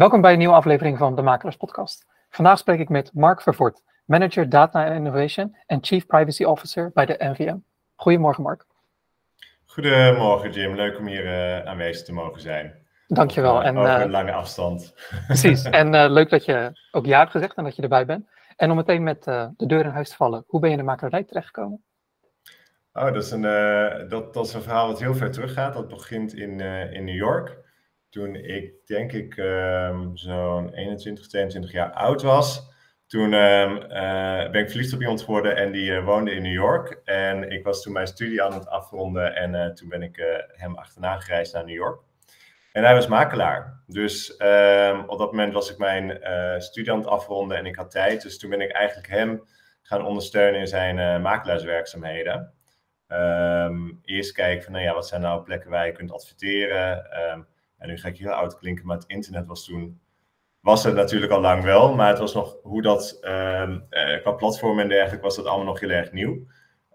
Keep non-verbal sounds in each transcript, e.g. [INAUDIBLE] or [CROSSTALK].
Welkom bij een nieuwe aflevering van de Makelaars Podcast. Vandaag spreek ik met Mark Vervoort, Manager Data Innovation en Chief Privacy Officer bij de NVM. Goedemorgen, Mark. Goedemorgen, Jim. Leuk om hier uh, aanwezig te mogen zijn. Dankjewel. Over, en, over een uh, lange afstand. Precies. [LAUGHS] En uh, leuk dat je ook ja hebt gezegd en dat je erbij bent. En om meteen met de deur in huis te vallen, hoe ben je in de makelaarij terechtgekomen? Oh, dat is, een, dat, dat is een verhaal dat heel ver teruggaat. Dat begint in, in New York toen ik denk ik um, zo'n 21, 22 jaar oud was. Toen um, uh, ben ik verliefd op iemand geworden en die uh, woonde in New York. En ik was toen mijn studie aan het afronden en uh, toen ben ik hem achterna gereisd naar New York. En hij was makelaar. Dus um, op dat moment was ik mijn studie aan het afronden en ik had tijd. Dus toen ben ik eigenlijk hem gaan ondersteunen in zijn makelaarswerkzaamheden. eerst kijken van, nou ja, wat zijn nou plekken waar je kunt adverteren? En nu ga ik heel oud klinken, maar het internet was toen, was het natuurlijk al lang wel, maar het was nog hoe dat, uh, qua platform en dergelijke, was dat allemaal nog heel erg nieuw.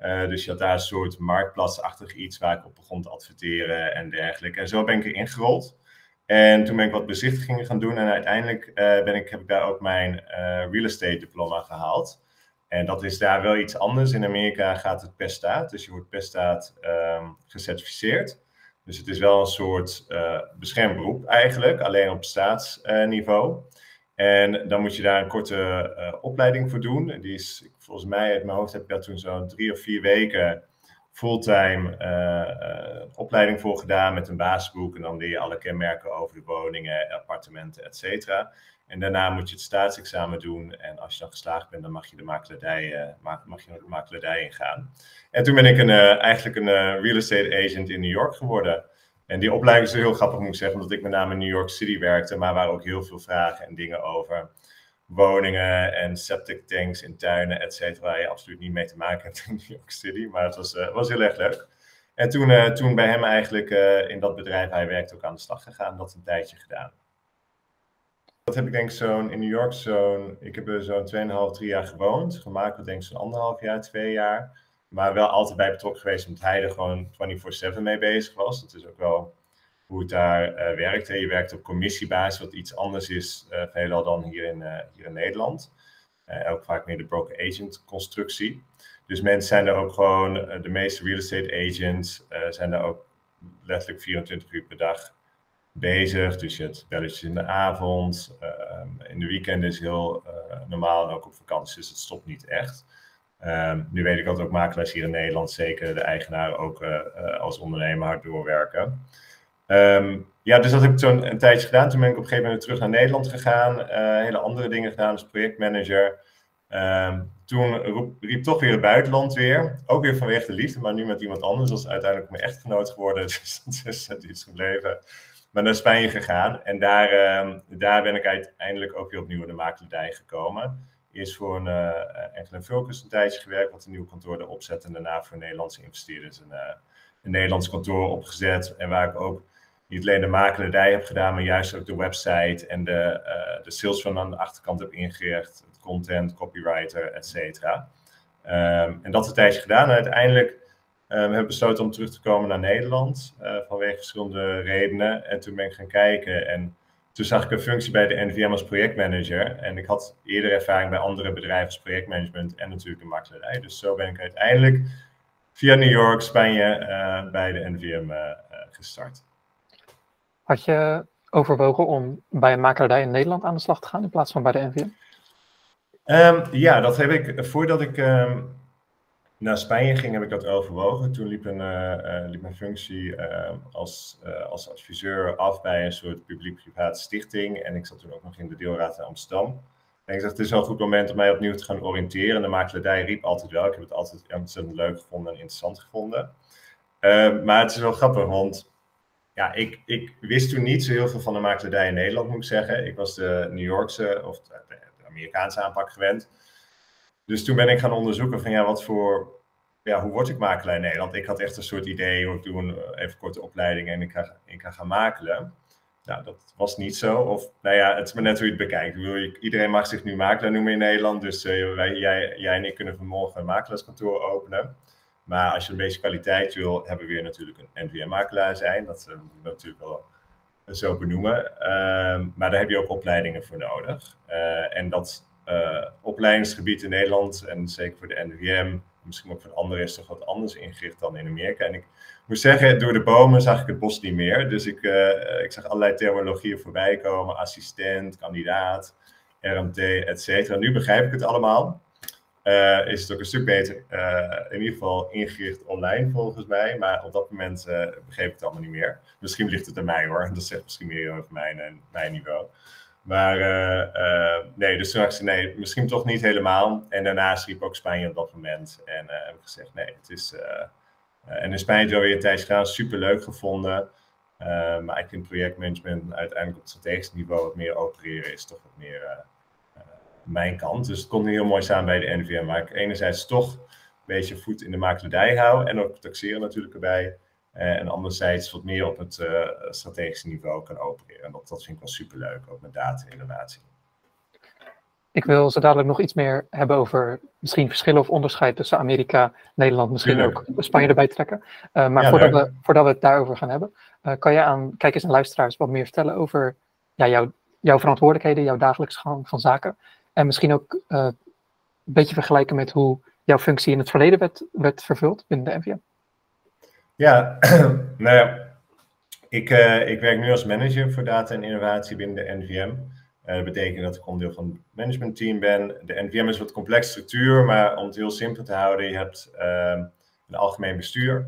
Uh, dus je had daar een soort marktplatsachtig iets waar ik op begon te adverteren en dergelijke. En zo ben ik erin gerold. En toen ben ik wat bezichtigingen gaan doen en uiteindelijk uh, ben ik, heb ik daar ook mijn real estate diploma gehaald. En dat is daar wel iets anders. In Amerika gaat het per staat, dus je wordt per staat um, gecertificeerd. Dus het is wel een soort uh, beschermd beroep eigenlijk, alleen op staatsniveau. en dan moet je daar een korte uh, opleiding voor doen. Die is, volgens mij, uit mijn hoofd heb ik daar toen zo'n drie of vier weken fulltime uh, opleiding voor gedaan met een basisboek. En dan leer je alle kenmerken over de woningen, appartementen, et cetera. En daarna moet je het staatsexamen doen. En als je dan geslaagd bent, dan mag je de makelaardij, uh, mag je de makelaardij ingaan. En toen ben ik een, eigenlijk een real estate agent in New York geworden. En die opleiding is heel grappig, moet ik zeggen, omdat ik met name in New York City werkte. Maar waren ook heel veel vragen en dingen over woningen en septic tanks in tuinen, et cetera. Waar je absoluut niet mee te maken hebt [LAUGHS] in New York City. Maar het was, was heel erg leuk. En toen, toen bij hem eigenlijk in dat bedrijf, hij werkte ook aan de slag gegaan, dat een tijdje gedaan. Dat heb ik denk zo'n in New York zo'n, ik heb er zo'n 2,5, 3 jaar gewoond. Gemaakt denk ik zo'n anderhalf jaar, twee jaar. Maar wel altijd bij betrokken geweest, omdat hij er gewoon 24-7 mee bezig was. Dat is ook wel hoe het daar uh, werkt. Je werkt op commissiebasis, wat iets anders is uh, veelal dan hier in, uh, hier in Nederland. ook vaak meer de broker agent constructie. Dus mensen zijn daar ook gewoon, de meeste real estate agents zijn daar ook letterlijk 24 uur per dag bezig. Dus je hebt belletjes in de avond. Uh, in de weekend is heel normaal en ook op vakantie, dus het stopt niet echt. Um, nu weet ik dat ook makelaars hier in Nederland, zeker de eigenaren, ook als ondernemer hard doorwerken. Um, ja, dus dat heb ik zo'n een tijdje gedaan. Toen ben ik op een gegeven moment terug naar Nederland gegaan. hele andere dingen gedaan als projectmanager. Um, toen riep toch weer het buitenland weer. Ook weer vanwege de liefde, maar nu met iemand anders. Dat is uiteindelijk mijn echtgenoot geworden. [LAUGHS] Dus dat is, dat is gebleven maar naar Spanje gegaan. En daar, uh, daar ben ik uiteindelijk ook weer opnieuw in de makelaardij gekomen. Eerst voor een uh, enkele focus een tijdje gewerkt, wat een nieuw kantoor erop zet. En daarna voor Nederlandse investeerders een, uh, een Nederlands kantoor opgezet. En waar ik ook niet alleen de makelaardij heb gedaan, maar juist ook de website en de, uh, de sales van aan de achterkant heb ingericht. Content, copywriter, et cetera. Um, en dat een tijdje gedaan. En uiteindelijk we hebben besloten om terug te komen naar Nederland uh, vanwege verschillende redenen. En toen ben ik gaan kijken en toen zag ik een functie bij de NVM als projectmanager. En ik had eerder ervaring bij andere bedrijven als projectmanagement en natuurlijk de makelaarij. Dus zo ben ik uiteindelijk via New York, Spanje, bij de NVM gestart. Had je overwogen om bij een makelaarij in Nederland aan de slag te gaan in plaats van bij de NVM? Ehm, ja, dat heb ik voordat ik um, naar Spanje ging, heb ik dat overwogen. Toen liep, een, uh, liep mijn functie uh, als, uh, als adviseur af bij een soort publiek-private stichting. En ik zat toen ook nog in de deelraad in Amsterdam. En ik dacht, het is wel een goed moment om mij opnieuw te gaan oriënteren. De makelaardij riep altijd wel. Ik heb het altijd ontzettend leuk gevonden en interessant gevonden. maar het is wel grappig, want ja, ik, ik wist toen niet zo heel veel van de makelaardij in Nederland, moet ik zeggen. Ik was de New Yorkse of de, Amerikaanse aanpak gewend. Dus toen ben ik gaan onderzoeken van ja, wat voor, ja, hoe word ik makelaar in Nederland? Ik had echt een soort idee, ik doe eh, even korte opleiding en ik ga, ik ga gaan makelen. Nou, dat was niet zo. Of, nou ja, het is maar net hoe je het bekijkt. Iedereen mag zich nu makelaar noemen in Nederland. Dus uh, wij, jij, jij en ik kunnen vanmorgen een makelaarskantoor openen. Maar als je een beetje kwaliteit wil, hebben we weer natuurlijk een NVM-makelaar zijn. Dat uh, moet natuurlijk wel zo benoemen. Ehm, maar daar heb je ook opleidingen voor nodig. en dat opleidingsgebied in Nederland, en zeker voor de NVM, misschien ook voor anderen, is toch wat anders ingericht dan in Amerika. En ik moet zeggen, door de bomen zag ik het bos niet meer. Dus ik, ik zag allerlei terminologieën voorbij komen: assistent, kandidaat, RMT, et cetera. Nu begrijp ik het allemaal. Uh, is het ook een stuk beter, uh, in ieder geval ingericht online volgens mij. Maar op dat moment uh, begreep ik het allemaal niet meer. Misschien ligt het aan mij hoor. Dat zegt misschien meer over mijn, mijn niveau. Maar nee, dus straks nee, misschien toch niet helemaal. En daarnaast riep ook Spanje op dat moment. En heb ik gezegd nee, het is... en in Spanje hebben we weer een tijdje super leuk gevonden. maar ik vind projectmanagement uiteindelijk op strategisch niveau wat meer opereren is toch wat meer mijn kant. Dus het komt heel mooi samen bij de NVM, waar ik enerzijds toch een beetje voet in de makelaardij hou en ook taxeren natuurlijk erbij. Uh, en anderzijds wat meer op het uh, strategische niveau kan opereren. En dat, dat vind ik wel superleuk, ook met data en innovatie. Ik wil zo dadelijk nog iets meer hebben over misschien verschillen of onderscheid tussen Amerika, Nederland, misschien ook Spanje erbij trekken. Uh, maar voordat, we, voordat we het daarover gaan hebben, kan je aan kijkers en luisteraars wat meer vertellen over ja, jouw, jouw verantwoordelijkheden, jouw dagelijkse gang van zaken. En misschien ook uh, een beetje vergelijken met hoe jouw functie in het verleden werd, werd vervuld binnen de NVM. Ja, [CLEARS THROAT] nou ja, ik, uh, ik werk nu als manager voor data en innovatie binnen de NVM. Uh, dat betekent dat ik onderdeel van het managementteam ben. De NVM is wat complexe structuur, maar om het heel simpel te houden, je hebt uh, een algemeen bestuur.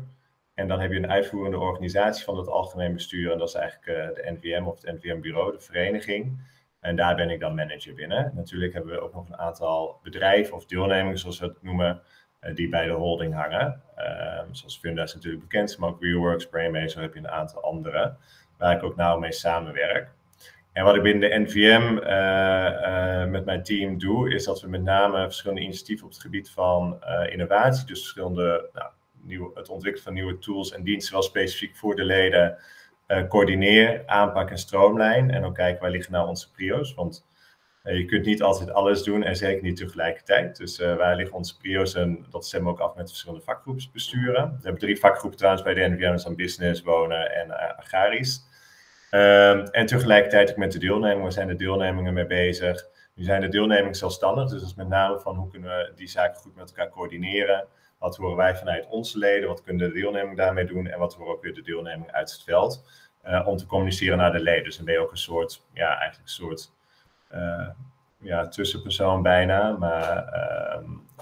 En dan heb je een uitvoerende organisatie van het algemeen bestuur. En dat is eigenlijk de NVM of het NVM-bureau, de vereniging. En daar ben ik dan manager binnen. Natuurlijk hebben we ook nog een aantal bedrijven of deelnemingen, zoals we het noemen, eh, die bij de holding hangen. Uh, zoals Funda is natuurlijk bekend, maar ook Reworks, Brainbase, zo heb je een aantal andere, waar ik ook nauw mee samenwerk. En wat ik binnen de NVM uh, uh, met mijn team doe, is dat we met name verschillende initiatieven op het gebied van innovatie, dus verschillende, nou, nieuw, het ontwikkelen van nieuwe tools en diensten, wel specifiek voor de leden, uh, coördineer, aanpak en stroomlijn. En ook kijken waar liggen nou onze prio's. Want uh, je kunt niet altijd alles doen en zeker niet tegelijkertijd. Dus uh, waar liggen onze prio's en dat stemmen we ook af met verschillende vakgroepsbesturen. We hebben drie vakgroepen trouwens bij de NVM, dan business, wonen en agrarisch. Ehm, en tegelijkertijd ook met de deelnemingen, zijn de deelnemingen mee bezig. Nu zijn de deelnemingen zelfstandig, dus dat is met name van hoe kunnen we die zaken goed met elkaar coördineren. Wat horen wij vanuit onze leden? Wat kunnen de deelneming daarmee doen? En wat horen ook weer de deelneming uit het veld? Uh, om te communiceren naar de leden. Dus dan ben je ook een soort, ja, eigenlijk een soort uh, ja, tussenpersoon bijna. Maar,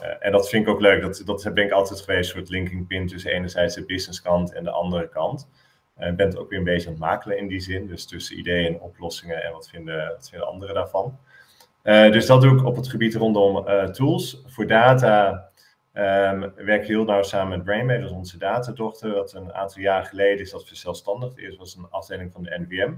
uh, en dat vind ik ook leuk. Dat, dat ben ik altijd geweest, een soort linking pin tussen enerzijds de businesskant en de andere kant. Ik ben het ook weer een beetje aan het makelen in die zin. Dus tussen ideeën en oplossingen en wat vinden, wat vinden anderen daarvan. dus dat doe ik op het gebied rondom tools. Voor data Um, we werken heel nauw samen met Brainmate, dat is onze datadochter. Dat een aantal jaar geleden is dat verzelfstandigd. Eerst was een afdeling van de NVM.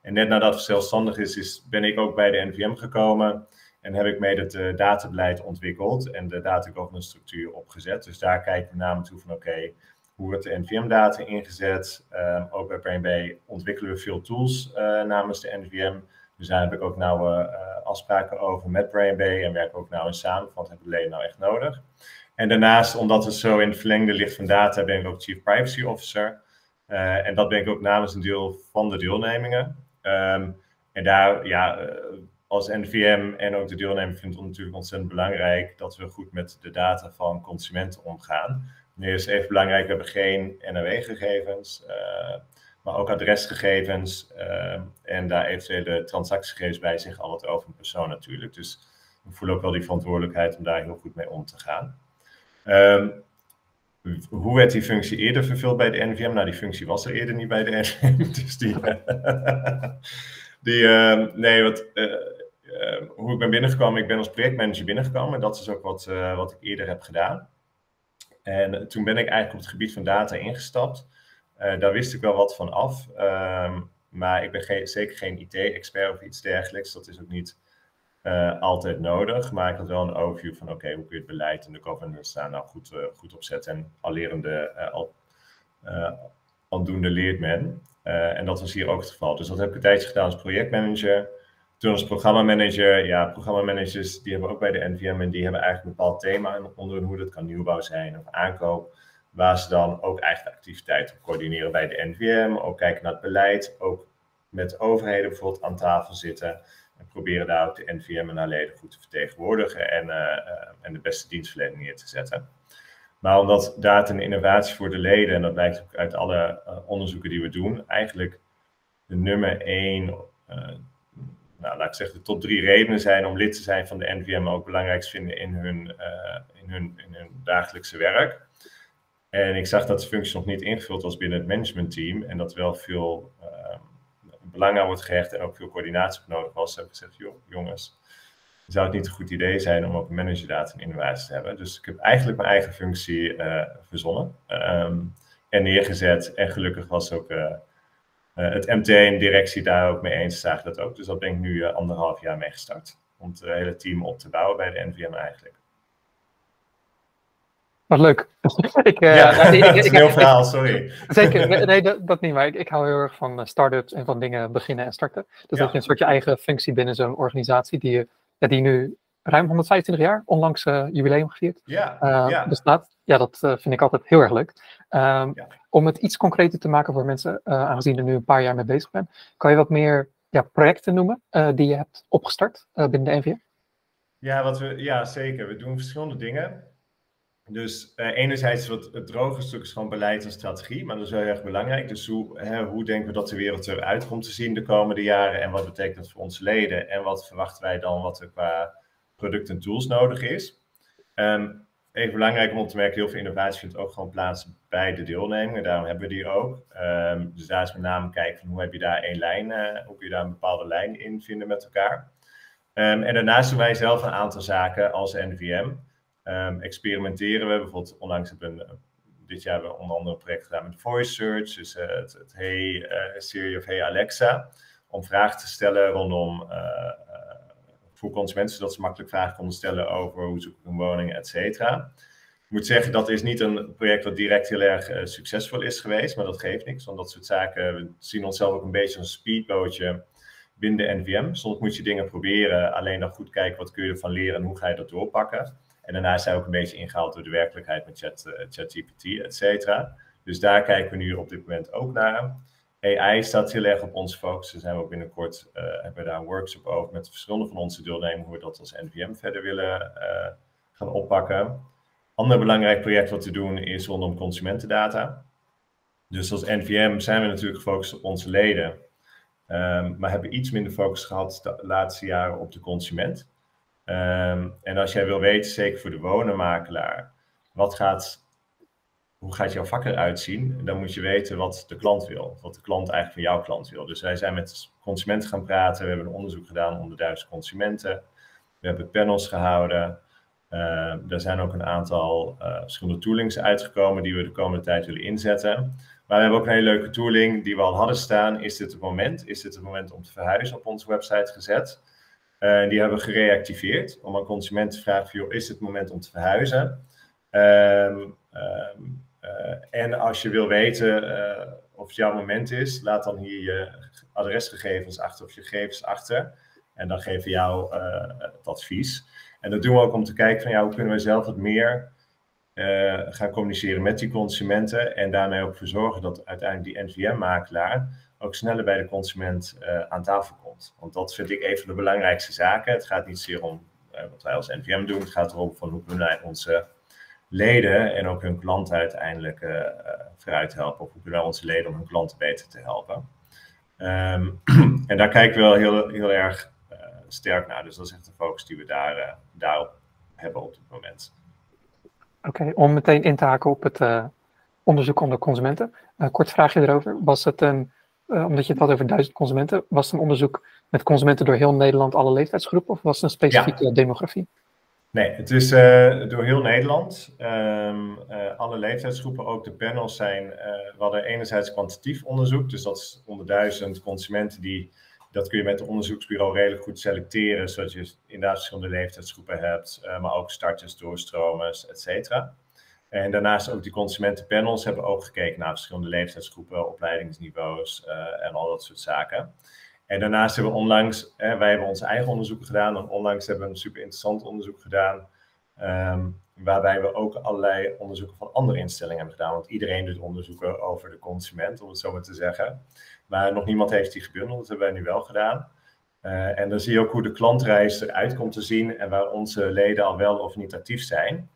En net nadat het verzelfstandig is, ben ik ook bij de NVM gekomen. En heb ik mee het uh, databeleid ontwikkeld en de data governance structuur opgezet. Dus daar kijken we namelijk toe van oké, hoe wordt de NVM-data ingezet? Um, ook bij BrainBay ontwikkelen we veel tools uh, namens de NVM. Dus daar heb ik ook nauwe uh, afspraken over met BrainBay en werken ook nauw in samen, want hebben de leden nou echt nodig. En daarnaast, omdat het zo in het verlengde ligt van data, ben ik ook Chief Privacy Officer. Uh, en dat ben ik ook namens een deel van de deelnemingen. Um, en daar, ja, uh, als NVM en ook de deelneming vindt het natuurlijk ontzettend belangrijk dat we goed met de data van consumenten omgaan. Nu is even belangrijk, we hebben geen NOW-gegevens, uh, maar ook adresgegevens en daar eventuele transactiegegevens bij zich al wat over een persoon natuurlijk. Dus ik voel ook wel die verantwoordelijkheid om daar heel goed mee om te gaan. Um, hoe werd die functie eerder vervuld bij de NVM? Nou, die functie was er eerder niet bij de NVM. [LAUGHS] Dus die. [LAUGHS] die uh, nee, wat, uh, uh, hoe ik ben binnengekomen, ik ben als projectmanager binnengekomen. Dat is ook wat, eh, wat ik eerder heb gedaan. En toen ben ik eigenlijk op het gebied van data ingestapt. Eh, daar wist ik wel wat van af. Um, maar ik ben zeker geen IT-expert of iets dergelijks. Dat is ook niet uh, altijd nodig. Maar ik had wel een overview van oké, hoe kun je het beleid en de governance daar nou goed, uh, goed op zetten. En al lerende, al, aldoende leert men. en dat was hier ook het geval. Dus dat heb ik een tijdje gedaan als projectmanager. Toen als programmamanager, ja, programmamanagers die hebben ook bij de NVM en die hebben eigenlijk een bepaald thema onder hun hoede. Dat kan nieuwbouw zijn of aankoop. Waar ze dan ook eigen activiteiten op coördineren bij de NVM. Ook kijken naar het beleid. Ook met overheden bijvoorbeeld aan tafel zitten. En proberen daar ook de NVM en haar leden goed te vertegenwoordigen en, en de beste dienstverlening neer te zetten. Maar omdat data en innovatie voor de leden, en dat blijkt ook uit alle onderzoeken die we doen, eigenlijk de nummer één nou, laat ik zeggen, de top drie redenen zijn om lid te zijn van de NVM ook belangrijk vinden in hun, in hun, in hun dagelijkse werk. En ik zag dat de functie nog niet ingevuld was binnen het managementteam en dat wel veel belang aan wordt gehecht en ook veel coördinatie nodig was. Heb ik gezegd, jongens, zou het niet een goed idee zijn om ook een managerdata en innovatie te hebben. Dus ik heb eigenlijk mijn eigen functie uh, verzonnen um, en neergezet. En gelukkig was ook uh, het MT en directie daar ook mee eens, zagen dat ook. Dus dat ben ik nu anderhalf jaar mee gestart. Om het hele team op te bouwen bij de NVM eigenlijk. Wat leuk. [LAUGHS] ik, uh, ja, [LAUGHS] ik, ik, ik, heel verhaal, sorry. Zeker, nee, dat, dat, niet, maar ik, hou heel erg van start-ups en van dingen beginnen en starten. Dus dat je een soort je eigen functie binnen zo'n organisatie die, je, ja, die nu ruim 125 jaar, onlangs jubileum gevierd, ja, ja. bestaat. Ja, dat vind ik altijd heel erg leuk. Um, ja. Om het iets concreter te maken voor mensen, aangezien er nu een paar jaar mee bezig ben, kan je wat meer ja, projecten noemen die je hebt opgestart binnen de NVM? Ja, wat we, ja, zeker. We doen verschillende dingen. Dus enerzijds wat het droge stuk is gewoon beleid en strategie, maar dat is wel heel erg belangrijk. Dus hoe, hè, hoe denken we dat de wereld eruit komt te zien de komende jaren en wat betekent dat voor onze leden en wat verwachten wij dan wat er qua producten en tools nodig is. Um, even belangrijk om te merken, heel veel innovatie vindt ook gewoon plaats bij de deelnemingen. Daarom hebben we die ook. Um, dus daar is met name kijken van hoe heb je daar één lijn, uh, hoe kun je daar een bepaalde lijn in vinden met elkaar. Um, en daarnaast doen wij zelf een aantal zaken als NVM. Ehm, experimenteren we bijvoorbeeld, onlangs hebben we dit jaar hebben we onder andere een project gedaan met Voice Search, dus uh, het, het, Hey uh, Siri of Hey Alexa, om vragen te stellen rondom voor consumenten, zodat ze makkelijk vragen konden stellen over hoe zoek ik een woning, et cetera. Ik moet zeggen, dat is niet een project wat direct heel erg succesvol is geweest, maar dat geeft niks. Want dat soort zaken, we zien onszelf ook een beetje als een speedbootje binnen NVM. Soms moet je dingen proberen, alleen dan goed kijken wat kun je ervan leren en hoe ga je dat doorpakken. En daarna zijn we ook een beetje ingehaald door de werkelijkheid met chat, uh, ChatGPT, et cetera. Dus daar kijken we nu op dit moment ook naar. AI staat heel erg op onze focus. Daar zijn we ook binnenkort uh, hebben we daar een workshop over met verschillende van onze deelnemers hoe we dat als NVM verder willen uh, gaan oppakken. Ander belangrijk project wat we doen is rondom consumentendata. Dus als NVM zijn we natuurlijk gefocust op onze leden, um, maar hebben iets minder focus gehad de laatste jaren op de consument. Um, en als jij wil weten, zeker voor de wonenmakelaar, wat gaat hoe gaat jouw vak eruit zien? Dan moet je weten wat de klant wil, wat de klant eigenlijk van jouw klant wil. Dus wij zijn met consumenten gaan praten, we hebben een onderzoek gedaan onder duizend consumenten, we hebben panels gehouden. Uh, er zijn ook een aantal uh, verschillende toolings uitgekomen die we de komende tijd willen inzetten. Maar we hebben ook een hele leuke tooling die we al hadden staan. Is dit het moment? Is dit het moment om te verhuizen op onze website gezet? Uh, die hebben we gereactiveerd om aan consumenten te vragen: joh, is het moment om te verhuizen? Um, um, uh, en als je wil weten uh, of het jouw moment is, laat dan hier je adresgegevens achter of je gegevens achter. En dan geven we jou het advies. En dat doen we ook om te kijken van ja, hoe kunnen we zelf wat meer gaan communiceren met die consumenten. En daarmee ook voor zorgen dat uiteindelijk die NVM-makelaar ook sneller bij de consument aan tafel komt. Want dat vind ik een van de belangrijkste zaken. Het gaat niet zozeer om wat wij als NVM doen. Het gaat erom van hoe kunnen wij onze leden en ook hun klanten uiteindelijk vooruit helpen. Of hoe kunnen we onze leden om hun klanten beter te helpen. Um, [CLEARS THROAT] en daar kijken we wel heel, heel erg sterk naar. Dus dat is echt de focus die we daar, daarop hebben op dit moment. Oké, okay, om meteen in te haken op het onderzoek onder consumenten. kort vraagje erover. Was het een, omdat je het had over duizend consumenten, was het een onderzoek met consumenten door heel Nederland, alle leeftijdsgroepen, of was het een specifieke ja. demografie? Nee, het is uh, door heel Nederland. Um, uh, alle leeftijdsgroepen, ook de panels zijn. Uh, we hadden enerzijds kwantitatief onderzoek, dus dat is onder duizend consumenten die. Dat kun je met het onderzoeksbureau redelijk goed selecteren, zodat je inderdaad verschillende leeftijdsgroepen hebt, maar ook starters, doorstromers, et cetera. En daarnaast ook die consumentenpanels hebben ook gekeken naar verschillende leeftijdsgroepen, opleidingsniveaus en al dat soort zaken. En daarnaast hebben we onlangs, hè, wij hebben onze eigen onderzoeken gedaan. En onlangs hebben we een super interessant onderzoek gedaan. Um, waarbij we ook allerlei onderzoeken van andere instellingen hebben gedaan. Want iedereen doet onderzoeken over de consument, om het zo maar te zeggen. Waar nog niemand heeft die gebundeld. Dat hebben wij nu wel gedaan. Uh, en dan zie je ook hoe de klantreis eruit komt te zien en waar onze leden al wel of niet actief zijn.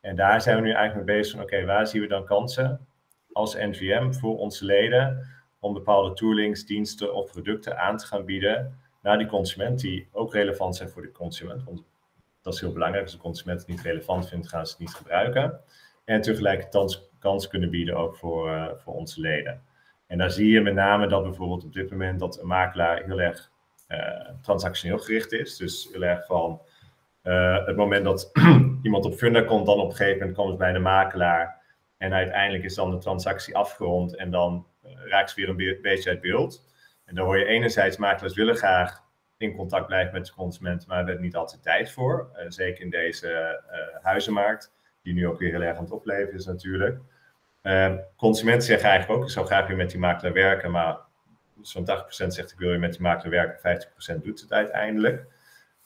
En daar zijn we nu eigenlijk mee bezig van, oké, waar zien we dan kansen als NVM voor onze leden om bepaalde toolings, diensten of producten aan te gaan bieden naar die consument die ook relevant zijn voor de consument. Want dat is heel belangrijk. Als de consument het niet relevant vindt, gaan ze het niet gebruiken. En tegelijkertijd kans kunnen bieden ook voor, uh, voor onze leden. En daar zie je met name dat bijvoorbeeld op dit moment dat een makelaar heel erg uh, transactioneel gericht is. Dus heel erg van uh, het moment dat [CLEARS THROAT] iemand op Funda komt, dan op een gegeven moment komt het bij de makelaar. En uiteindelijk is dan de transactie afgerond en dan raakt ze weer een beetje uit beeld. En dan hoor je enerzijds, makelaars willen graag in contact blijven met de consument, maar hebben er niet altijd tijd voor. Uh, zeker in deze uh, huizenmarkt, die nu ook weer heel erg aan het opleven is natuurlijk. Uh, consumenten zeggen eigenlijk ook, ik zou graag weer met die makelaar werken, maar zo'n 80% zegt ik wil weer met die makelaar werken, 50% doet het uiteindelijk.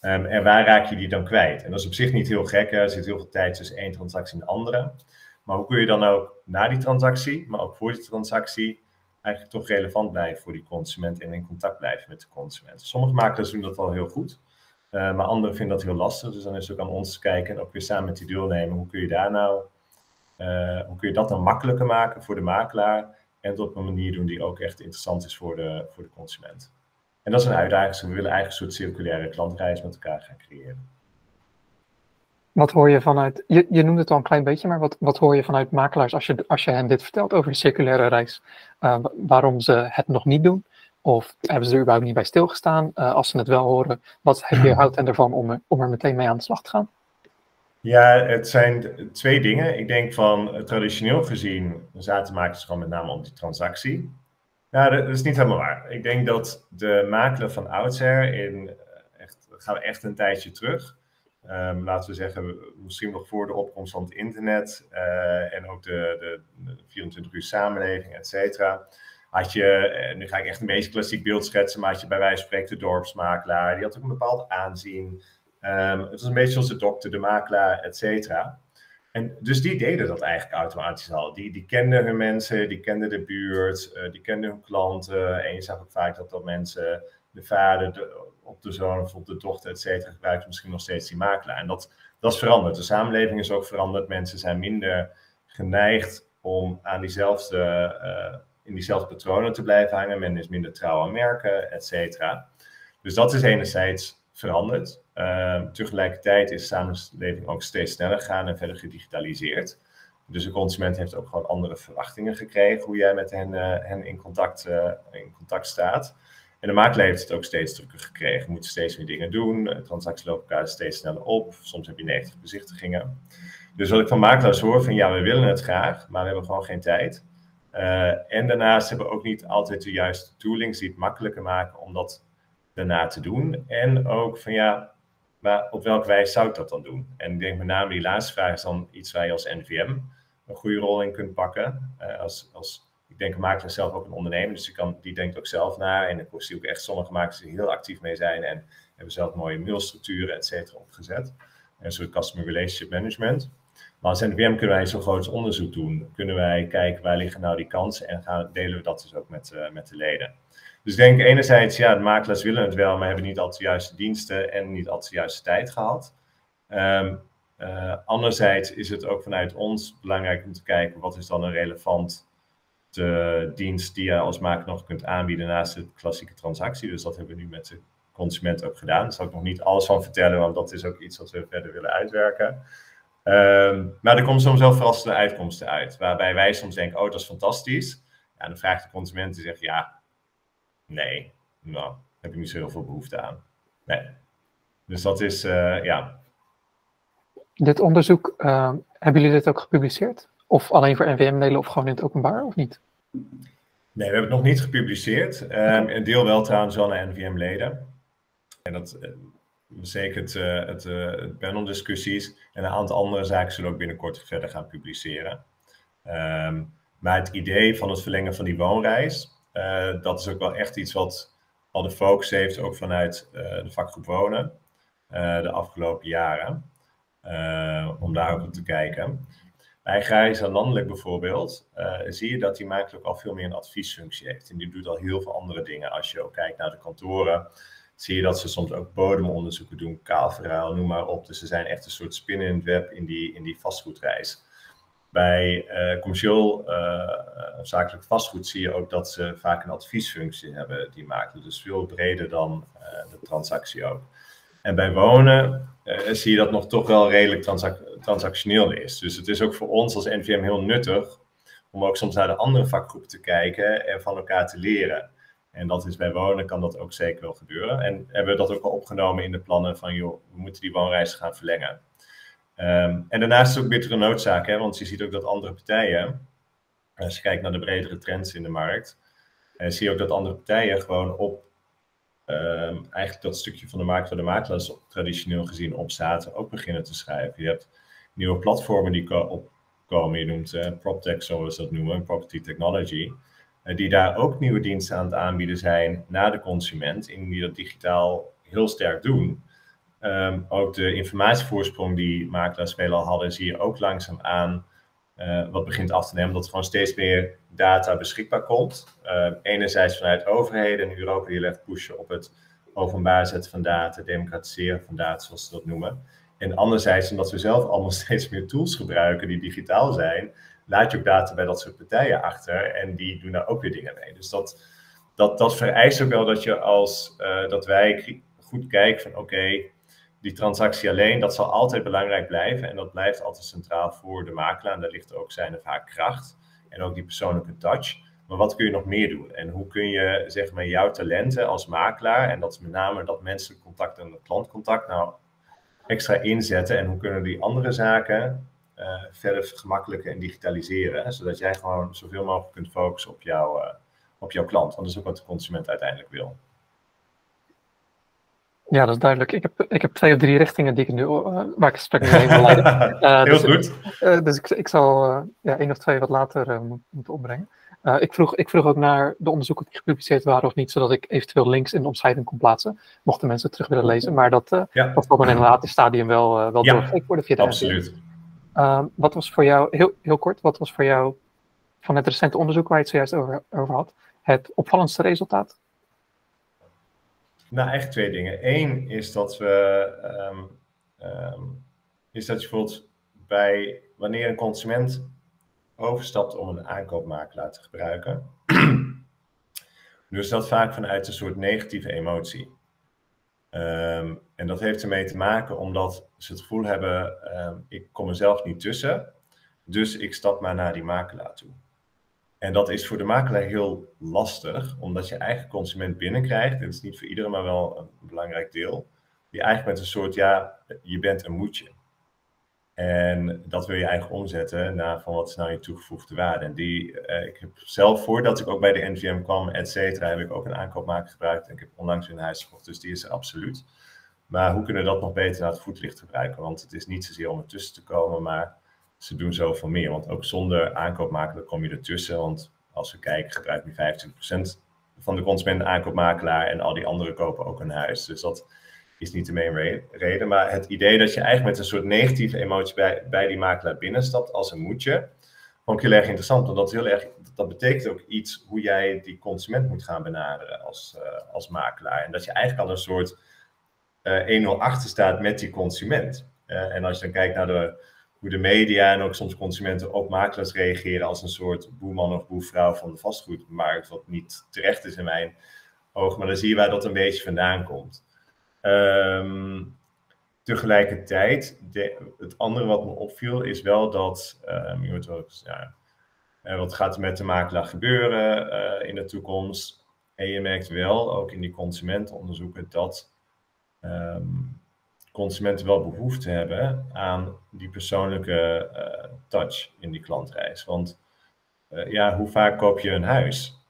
Um, en waar raak je die dan kwijt? En dat is op zich niet heel gek, er zit heel veel tijd tussen één transactie en de andere. Maar hoe kun je dan ook na die transactie, maar ook voor die transactie, eigenlijk toch relevant blijven voor die consument en in contact blijven met de consument. Sommige makelaars doen dat wel heel goed, uh, maar anderen vinden dat heel lastig. Dus dan is het ook aan ons te kijken en ook weer samen met die deelnemer, hoe kun je daar nou, uh, hoe kun je dat dan makkelijker maken voor de makelaar en het op een manier doen die ook echt interessant is voor de, voor de consument. En dat is een uitdaging. We willen eigenlijk een soort circulaire klantreis met elkaar gaan creëren. Wat hoor je vanuit, je, je noemde het al een klein beetje, maar wat, wat hoor je vanuit makelaars als je, als je hen dit vertelt over de circulaire reis? Uh, waarom ze het nog niet doen? Of hebben ze er überhaupt niet bij stilgestaan? Uh, als ze het wel horen, wat [CLEARS THROAT] houdt hen ervan om er, om er meteen mee aan de slag te gaan? Ja, het zijn twee dingen. Ik denk van traditioneel gezien zaten makelaars gewoon met name op die transactie. Nou, dat is niet helemaal waar. Ik denk dat de makelaar van oudsher, in, echt, gaan we echt een tijdje terug, Um, laten we zeggen, misschien nog voor de opkomst van het internet uh, en ook de, de, de, 24 uur samenleving, et cetera. Had je, nu ga ik echt een meest klassiek beeld schetsen, maar had je bij wijze spreken de dorpsmakelaar, die had ook een bepaald aanzien. Um, het was een beetje zoals de dokter, de makelaar, et cetera. En dus die deden dat eigenlijk automatisch al. Die, die kenden hun mensen, die kenden de buurt, uh, die kenden hun klanten. En je zag ook vaak dat dat mensen, de vader, de, op de zoon of op de dochter, et cetera, gebruikt misschien nog steeds die makelaar. En dat, dat is veranderd. De samenleving is ook veranderd. Mensen zijn minder geneigd om aan diezelfde, uh, in diezelfde patronen te blijven hangen. Men is minder trouw aan merken, et cetera. Dus dat is enerzijds veranderd. Uh, tegelijkertijd is de samenleving ook steeds sneller gegaan en verder gedigitaliseerd. Dus de consument heeft ook gewoon andere verwachtingen gekregen hoe jij met hen, uh, hen in, contact, uh, in contact staat. En de makelaar heeft het ook steeds drukker gekregen. Moet steeds meer dingen doen. Transacties lopen elkaar steeds sneller op. Soms heb je 90 bezichtigingen. Dus wat ik van makelaars hoor, van ja, we willen het graag, maar we hebben gewoon geen tijd. Uh, en daarnaast hebben we ook niet altijd de juiste toolings die het makkelijker maken om dat daarna te doen. En ook van ja, maar op welke wijze zou ik dat dan doen? En ik denk met name die laatste vraag is dan iets waar je als NVM een goede rol in kunt pakken. Uh, als, als ik denk, een makelaar zelf ook een ondernemer, dus die, kan, die denkt ook zelf na. En ik zie ook echt sommige makelaars die heel actief mee zijn en hebben zelf mooie mailstructuren, et cetera, opgezet. Een soort customer relationship management. Maar als NVM kunnen wij zo'n groot onderzoek doen. Kunnen wij kijken waar liggen nou die kansen en gaan, delen we dat dus ook met, uh, met de leden. Dus ik denk enerzijds, ja, de makelaars willen het wel, maar hebben niet altijd de juiste diensten en niet altijd de juiste tijd gehad. Um, anderzijds is het ook vanuit ons belangrijk om te kijken wat is dan een relevant de dienst die je als maker nog kunt aanbieden naast de klassieke transactie. Dus dat hebben we nu met de consument ook gedaan. Daar zal ik nog niet alles van vertellen, want dat is ook iets wat we verder willen uitwerken. Um, maar er komen soms wel verrassende uitkomsten uit, waarbij wij soms denken, oh dat is fantastisch. Ja, dan vraagt de consument die zegt, ja, nee, nou, heb ik niet zo heel veel behoefte aan. Nee. Dus dat is, uh, ja. Dit onderzoek, uh, hebben jullie dit ook gepubliceerd? Of alleen voor NVM-delen of gewoon in het openbaar, of niet? Nee, we hebben het nog niet gepubliceerd. Um, een deel wel trouwens wel naar NVM-leden. En dat uh, zeker het, uh, het, uh, het paneldiscussies. En een aantal andere zaken zullen ook binnenkort verder gaan publiceren. Um, maar het idee van het verlengen van die woonreis, dat is ook wel echt iets wat al de focus heeft, ook vanuit de vakgroep wonen, de afgelopen jaren. om daar ook op te kijken. Bij grijs en landelijk bijvoorbeeld zie je dat die makelaar al veel meer een adviesfunctie heeft. En die doet al heel veel andere dingen. Als je ook kijkt naar de kantoren, zie je dat ze soms ook bodemonderzoeken doen, kaalverhaal, noem maar op. Dus ze zijn echt een soort spin in het web in die, in die vastgoedreis. Bij uh, commercieel uh, zakelijk vastgoed zie je ook dat ze vaak een adviesfunctie hebben, die maken. Dus veel breder dan de transactie ook. En bij wonen zie je dat nog toch wel redelijk transactioneel is. Dus het is ook voor ons als NVM heel nuttig om ook soms naar de andere vakgroepen te kijken en van elkaar te leren. En dat is bij wonen kan dat ook zeker wel gebeuren. En hebben we dat ook al opgenomen in de plannen van, joh, we moeten die woonreis gaan verlengen. Um, en daarnaast is het ook bittere noodzaak, hè, want je ziet ook dat andere partijen, als je kijkt naar de bredere trends in de markt, uh, zie je ook dat andere partijen gewoon op um, eigenlijk dat stukje van de markt waar de makelaars traditioneel gezien op zaten, ook beginnen te schrijven. Je hebt nieuwe platformen die opkomen, je noemt uh, PropTech zoals we dat noemen, Property Technology. Eh, die daar ook nieuwe diensten aan het aanbieden zijn naar de consument, in die dat digitaal heel sterk doen. Um, ook de informatievoorsprong die makelaars veel al hadden, zie je ook langzaam aan uh, wat begint af te nemen, dat er gewoon steeds meer data beschikbaar komt. Uh, enerzijds vanuit overheden en Europa die legt pushen op het openbaar zetten van data, democratiseren van data, zoals ze dat noemen. En anderzijds, omdat we zelf allemaal [LAUGHS] steeds meer tools gebruiken die digitaal zijn, laat je ook data bij dat soort partijen achter en die doen daar ook weer dingen mee. Dus dat, dat, dat vereist ook wel dat je als uh, dat wij goed kijken van oké, die transactie alleen, dat zal altijd belangrijk blijven en dat blijft altijd centraal voor de makelaar. En daar ligt ook zijn vaak kracht en ook die persoonlijke touch. Maar wat kun je nog meer doen? En hoe kun je zeg maar jouw talenten als makelaar, en dat is met name dat menselijk contact en dat klantcontact, nou extra inzetten en hoe kunnen die andere zaken uh, verder gemakkelijker en digitaliseren. Zodat jij gewoon zoveel mogelijk kunt focussen op, jou, uh, op jouw klant. Want dat is ook wat de consument uiteindelijk wil. Ja, dat is duidelijk. Ik heb, ik heb twee of drie richtingen die ik nu, uh, waar ik gesprek mee wil leiden. [LAUGHS] Heel dus, goed. dus ik, ik zal ja, één of twee wat later moeten opbrengen. ik, vroeg, ik vroeg ook naar de onderzoeken die gepubliceerd waren of niet, zodat ik eventueel links in de omschrijving kon plaatsen, mochten mensen terug willen lezen. Maar dat, ja. dat zal dan in een later stadium wel, wel ja, doorgegeven worden via de absoluut. Uh, wat was voor jou, heel, heel kort, wat was voor jou van het recente onderzoek waar je het zojuist over, over had, het opvallendste resultaat? Nou, echt twee dingen. Eén is dat we, um, um, is dat je bij, wanneer een consument overstapt om een aankoopmakelaar te gebruiken, dus dat vaak vanuit een soort negatieve emotie. Um, en dat heeft ermee te maken omdat ze het gevoel hebben, ik kom er zelf niet tussen, dus ik stap maar naar die makelaar toe. En dat is voor de makelaar heel lastig, omdat je eigen consument binnenkrijgt. Dit is niet voor iedereen, maar wel een belangrijk deel. Die eigenlijk met een soort, ja, je bent een moedje. En dat wil je eigenlijk omzetten naar van wat is nou je toegevoegde waarde. En die, uh, ik heb zelf voordat ik ook bij de NVM kwam, et cetera, heb ik ook een aankoopmaker gebruikt. En ik heb onlangs een huis gekocht, dus die is er absoluut. Maar hoe kunnen we dat nog beter naar het voetlicht gebruiken? Want het is niet zozeer om ertussen te komen, maar ze doen zoveel meer. Want ook zonder aankoopmakelaar kom je ertussen. Want als we kijken, gebruikt nu 25% van de consumenten aankoopmakelaar en al die anderen kopen ook een huis. Dus dat is niet de main reden. Maar het idee dat je eigenlijk met een soort negatieve emotie bij, bij die makelaar binnenstapt als een moedje, vond ik heel erg interessant. Want dat, heel erg, dat betekent ook iets hoe jij die consument moet gaan benaderen als, uh, als makelaar. En dat je eigenlijk al een soort uh, 1-0 achter staat met die consument. Uh, en als je dan kijkt naar de, hoe de media en ook soms consumenten op makelaars reageren als een soort boeman of boevrouw van de vastgoedmarkt, wat niet terecht is in mijn ogen, maar dan zie je waar dat een beetje vandaan komt. Um, tegelijkertijd, de, het andere wat me opviel, is wel dat, um, je moet wel, ja, uh, wat gaat er met de makelaar gebeuren uh, in de toekomst? En je merkt wel, ook in die consumentenonderzoeken, dat um, consumenten wel behoefte hebben aan die persoonlijke uh, touch in die klantreis. Want ja, hoe vaak koop je een huis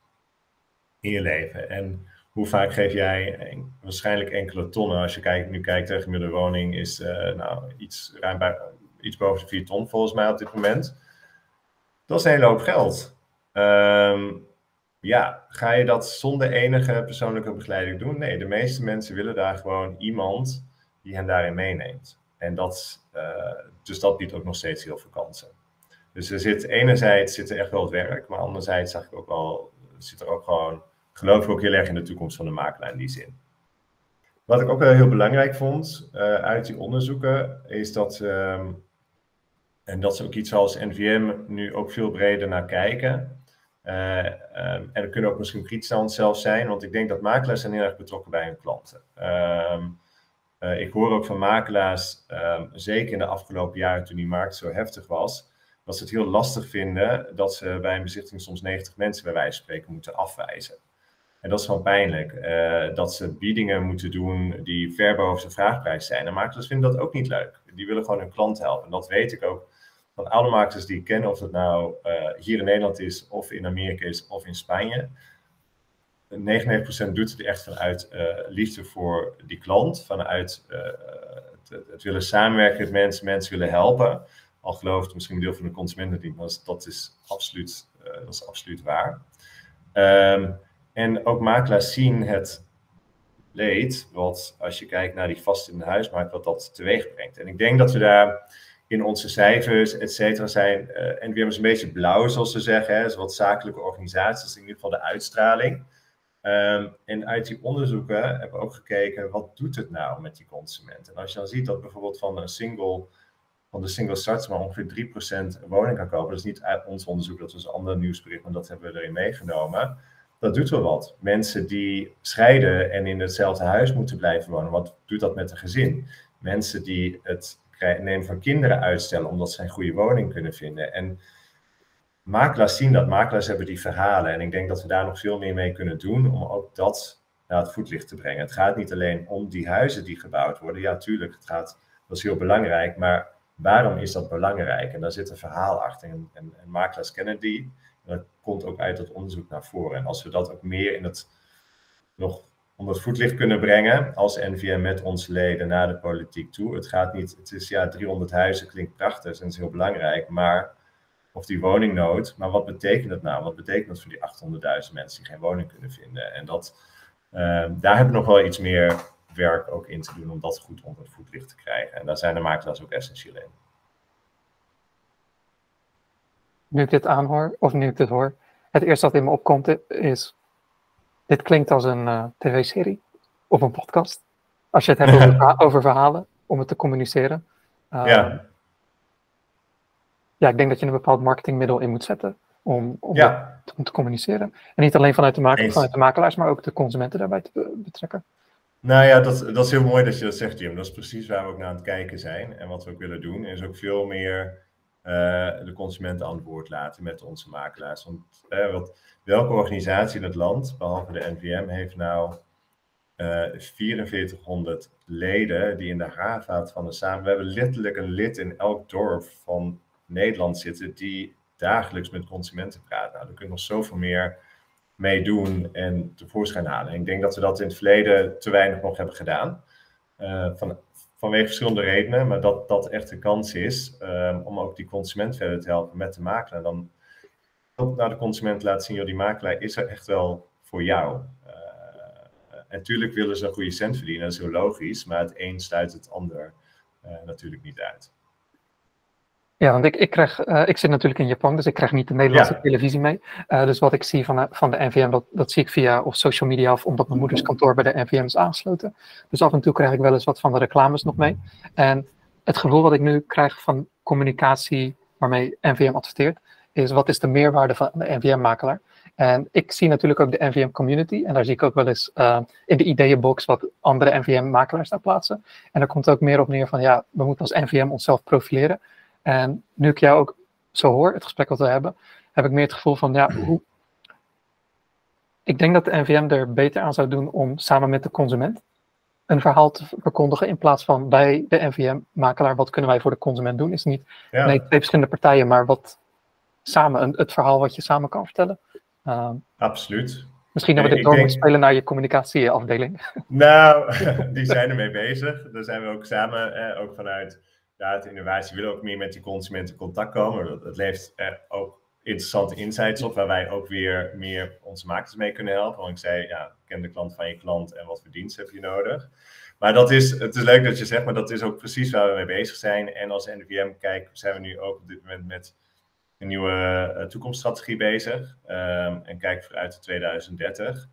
in je leven? En hoe vaak geef jij waarschijnlijk enkele tonnen? Als je kijkt, nu kijkt de gemiddelde woning is uh, nou, iets, ruim bij, iets boven de 4 ton volgens mij op dit moment. Dat is een hele hoop geld. Um, ja, ga je dat zonder enige persoonlijke begeleiding doen? Nee, de meeste mensen willen daar gewoon iemand die hen daarin meeneemt. En dat, uh, dus dat biedt ook nog steeds heel veel kansen. Dus er zit enerzijds zit er echt wel het werk, maar anderzijds zag ik ook wel, zit er ook gewoon, geloof ik ook heel erg in de toekomst van de makelaar in die zin. Wat ik ook wel heel belangrijk vond uh, uit die onderzoeken, is dat, um, en dat is ook iets als NVM nu ook veel breder naar kijken. Uh, en er kunnen ook misschien kritisch aan zijn, want ik denk dat makelaars zijn heel erg betrokken bij hun klanten. Um, uh, ik hoor ook van makelaars, zeker in de afgelopen jaren toen die markt zo heftig was, dat ze het heel lastig vinden dat ze bij een bezichtiging soms 90 mensen bij wijze van spreken moeten afwijzen. En dat is wel pijnlijk. Uh, dat ze biedingen moeten doen die ver boven de vraagprijs zijn. En makelaars vinden dat ook niet leuk. Die willen gewoon hun klant helpen. En dat weet ik ook van alle makelaars die ik ken, of het nou uh, hier in Nederland is, of in Amerika is, of in Spanje. 99% doet het echt vanuit uh, liefde voor die klant, vanuit het, het, willen samenwerken met mensen, mensen willen helpen. Al gelooft misschien een deel van de consumenten niet, maar dat is absoluut, dat is absoluut waar. Um, en ook makelaars zien het leed, wat als je kijkt naar die vast in de huismarkt, wat dat teweeg brengt. En ik denk dat we daar in onze cijfers, et cetera, zijn. En we hebben een beetje blauw, zoals ze zeggen. Hè, wat zakelijke organisaties, in ieder geval de uitstraling. En uit die onderzoeken hebben we ook gekeken, wat doet het nou met die consument? En als je dan ziet dat bijvoorbeeld van een single, van de single starts maar ongeveer 3% woning kan kopen. Dat is niet uit ons onderzoek, dat was een ander nieuwsbericht, maar dat hebben we erin meegenomen dat doet wel wat. Mensen die scheiden en in hetzelfde huis moeten blijven wonen, wat doet dat met een gezin? Mensen die het nemen van kinderen uitstellen omdat ze een goede woning kunnen vinden. En makelaars zien dat, makelaars hebben die verhalen. En ik denk dat we daar nog veel meer mee kunnen doen om ook dat naar het voetlicht te brengen. Het gaat niet alleen om die huizen die gebouwd worden. Ja, tuurlijk, het gaat, dat is heel belangrijk. Maar waarom is dat belangrijk? En daar zit een verhaal achter. En, en, en makelaars kennen die dat komt ook uit het onderzoek naar voren. En als we dat ook meer in het nog onder het voetlicht kunnen brengen als NVM met onze leden naar de politiek toe. Het gaat niet, het is ja, 300 huizen klinkt prachtig en is heel belangrijk, maar of die woningnood, maar wat betekent het nou? Wat betekent dat voor die 800.000 mensen die geen woning kunnen vinden? En dat, uh, daar hebben we nog wel iets meer werk ook in te doen om dat goed onder het voetlicht te krijgen. En daar zijn de makelaars ook essentieel in. nu ik dit aanhoor, of nu ik dit hoor, het eerste wat in me opkomt is, dit klinkt als een uh, tv-serie of een podcast. Als je het hebt over, [LAUGHS] over, verhalen, om het te communiceren. Uh, ja. Ja, ik denk dat je een bepaald marketingmiddel in moet zetten om, om, ja. te, om te, communiceren. En niet alleen vanuit de, maker, vanuit de makelaars, maar ook de consumenten daarbij te betrekken. Nou ja, dat, dat is heel mooi dat je dat zegt, Jim. Dat is precies waar we ook naar aan het kijken zijn. En wat we ook willen doen, is ook veel meer uh, de consumenten aan het woord laten met onze makelaars. Want uh, wat, welke organisatie in het land, behalve de NVM, heeft nou uh, eh, 4400 leden die in de haarvaat van de samen. We hebben letterlijk een lid in elk dorp van Nederland zitten die dagelijks met consumenten praten. Nou, daar kun je nog zoveel meer mee doen en tevoorschijn halen. En ik denk dat we dat in het verleden te weinig nog hebben gedaan. Uh, van, vanwege verschillende redenen, maar dat dat echt de kans is um, om ook die consument verder te helpen met de makelaar. Dan naar de consument laten zien, joh, die makelaar is er echt wel voor jou. Uh, en natuurlijk willen ze een goede cent verdienen, dat is heel logisch, maar het een sluit het ander uh, natuurlijk niet uit. Ja, want ik, ik, krijg, uh, ik zit natuurlijk in Japan, dus ik krijg niet de Nederlandse ja. televisie mee. Uh, dus wat ik zie van de, van de NVM, dat, dat zie ik via of social media of omdat mijn moeders kantoor bij de NVM is aangesloten. Dus af en toe krijg ik wel eens wat van de reclames nog mee. En het gevoel wat ik nu krijg van communicatie waarmee NVM adverteert, is wat is de meerwaarde van de NVM-makelaar? En ik zie natuurlijk ook de NVM-community en daar zie ik ook wel eens uh, in de ideeënbox wat andere NVM-makelaars daar plaatsen. En daar komt ook meer op neer van ja, we moeten als NVM onszelf profileren. En nu ik jou ook zo hoor, het gesprek wat we hebben, heb ik meer het gevoel van, ja, hoe... Ik denk dat de NVM er beter aan zou doen om samen met de consument een verhaal te verkondigen in plaats van bij de NVM-makelaar, wat kunnen wij voor de consument doen? Is niet ja. nee, twee verschillende partijen, maar wat samen, een, het verhaal wat je samen kan vertellen. Uh, Absoluut. Misschien hebben we dit door denk... moeten spelen naar je communicatieafdeling. Nou, [LAUGHS] die zijn ermee bezig. Daar zijn we ook samen, eh, ook vanuit het innovatie willen ook meer met die consumenten in contact komen. Dat, levert eh, ook interessante insights op, waar wij ook weer meer onze makers mee kunnen helpen. Want ik zei, ja, ken de klant van je klant en wat voor dienst heb je nodig. Maar dat is, het is leuk dat je zegt, maar dat is ook precies waar we mee bezig zijn. En als NVM kijk, zijn we nu ook op dit moment met een nieuwe toekomststrategie bezig um, en kijkt vooruit tot 2030.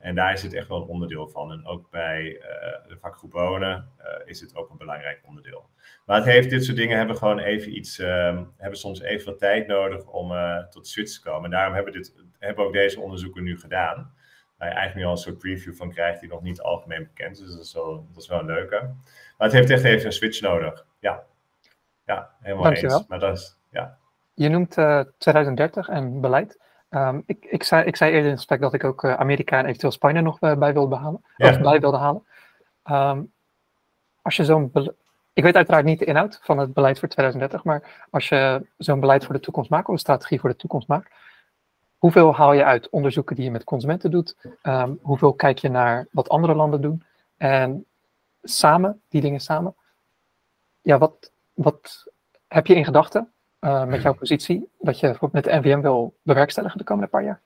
En daar is het echt wel een onderdeel van. En ook bij de vakgroep wonen is het ook een belangrijk onderdeel. Maar het heeft, dit soort dingen hebben gewoon even iets, um, hebben soms even wat tijd nodig om tot switch te komen. En daarom hebben, dit, hebben ook deze onderzoeken nu gedaan waar je eigenlijk nu al een soort preview van krijgt die nog niet algemeen bekend is. Dus dat is wel, dat is wel een leuke. Maar het heeft echt even een switch nodig. Ja, ja helemaal Dankjewel. eens. Maar dat is, ja. Je noemt uh, eh, 2030 en beleid. Um, ik, ik, zei, ik zei eerder in het gesprek dat ik ook uh, Amerika en eventueel Spanje nog uh, bij wilde behalen. Ja. Of bij wilde halen. Um, als je zo'n ik weet uiteraard niet de inhoud van het beleid voor 2030, maar als je zo'n beleid voor de toekomst maakt, of een strategie voor de toekomst maakt, Hoeveel haal je uit onderzoeken die je met consumenten doet? Um, hoeveel kijk je naar wat andere landen doen? En samen, die dingen samen, ja, wat, wat heb je in gedachten uh, met jouw positie dat je met de NVM wil bewerkstelligen de komende paar jaar?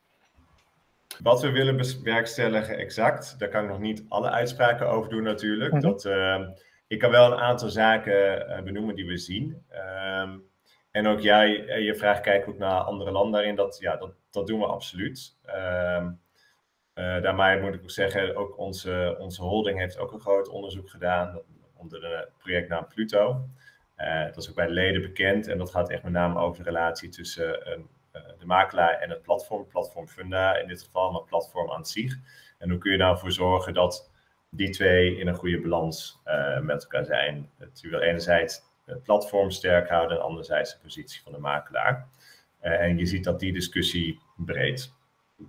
Wat we willen bewerkstelligen exact, daar kan ik nog niet alle uitspraken over doen natuurlijk. Mm -hmm. dat, uh, ik kan wel een aantal zaken uh, benoemen die we zien. Ehm, en ook jij, eh, je vraagt kijken ook naar andere landen daarin. Dat, ja, dat, dat doen we absoluut. Um, uh, daarmee moet ik ook zeggen, ook onze, onze holding heeft ook een groot onderzoek gedaan onder de projectnaam Pluto. Uh, dat is ook bij de leden bekend en dat gaat echt met name over de relatie tussen uh, de makelaar en het platform, platform Funda in dit geval, maar platform aan zich. En hoe kun je nou voor zorgen dat die twee in een goede balans met elkaar zijn? Dat je wil enerzijds het platform sterk houden en anderzijds de positie van de makelaar. En je ziet dat die discussie breed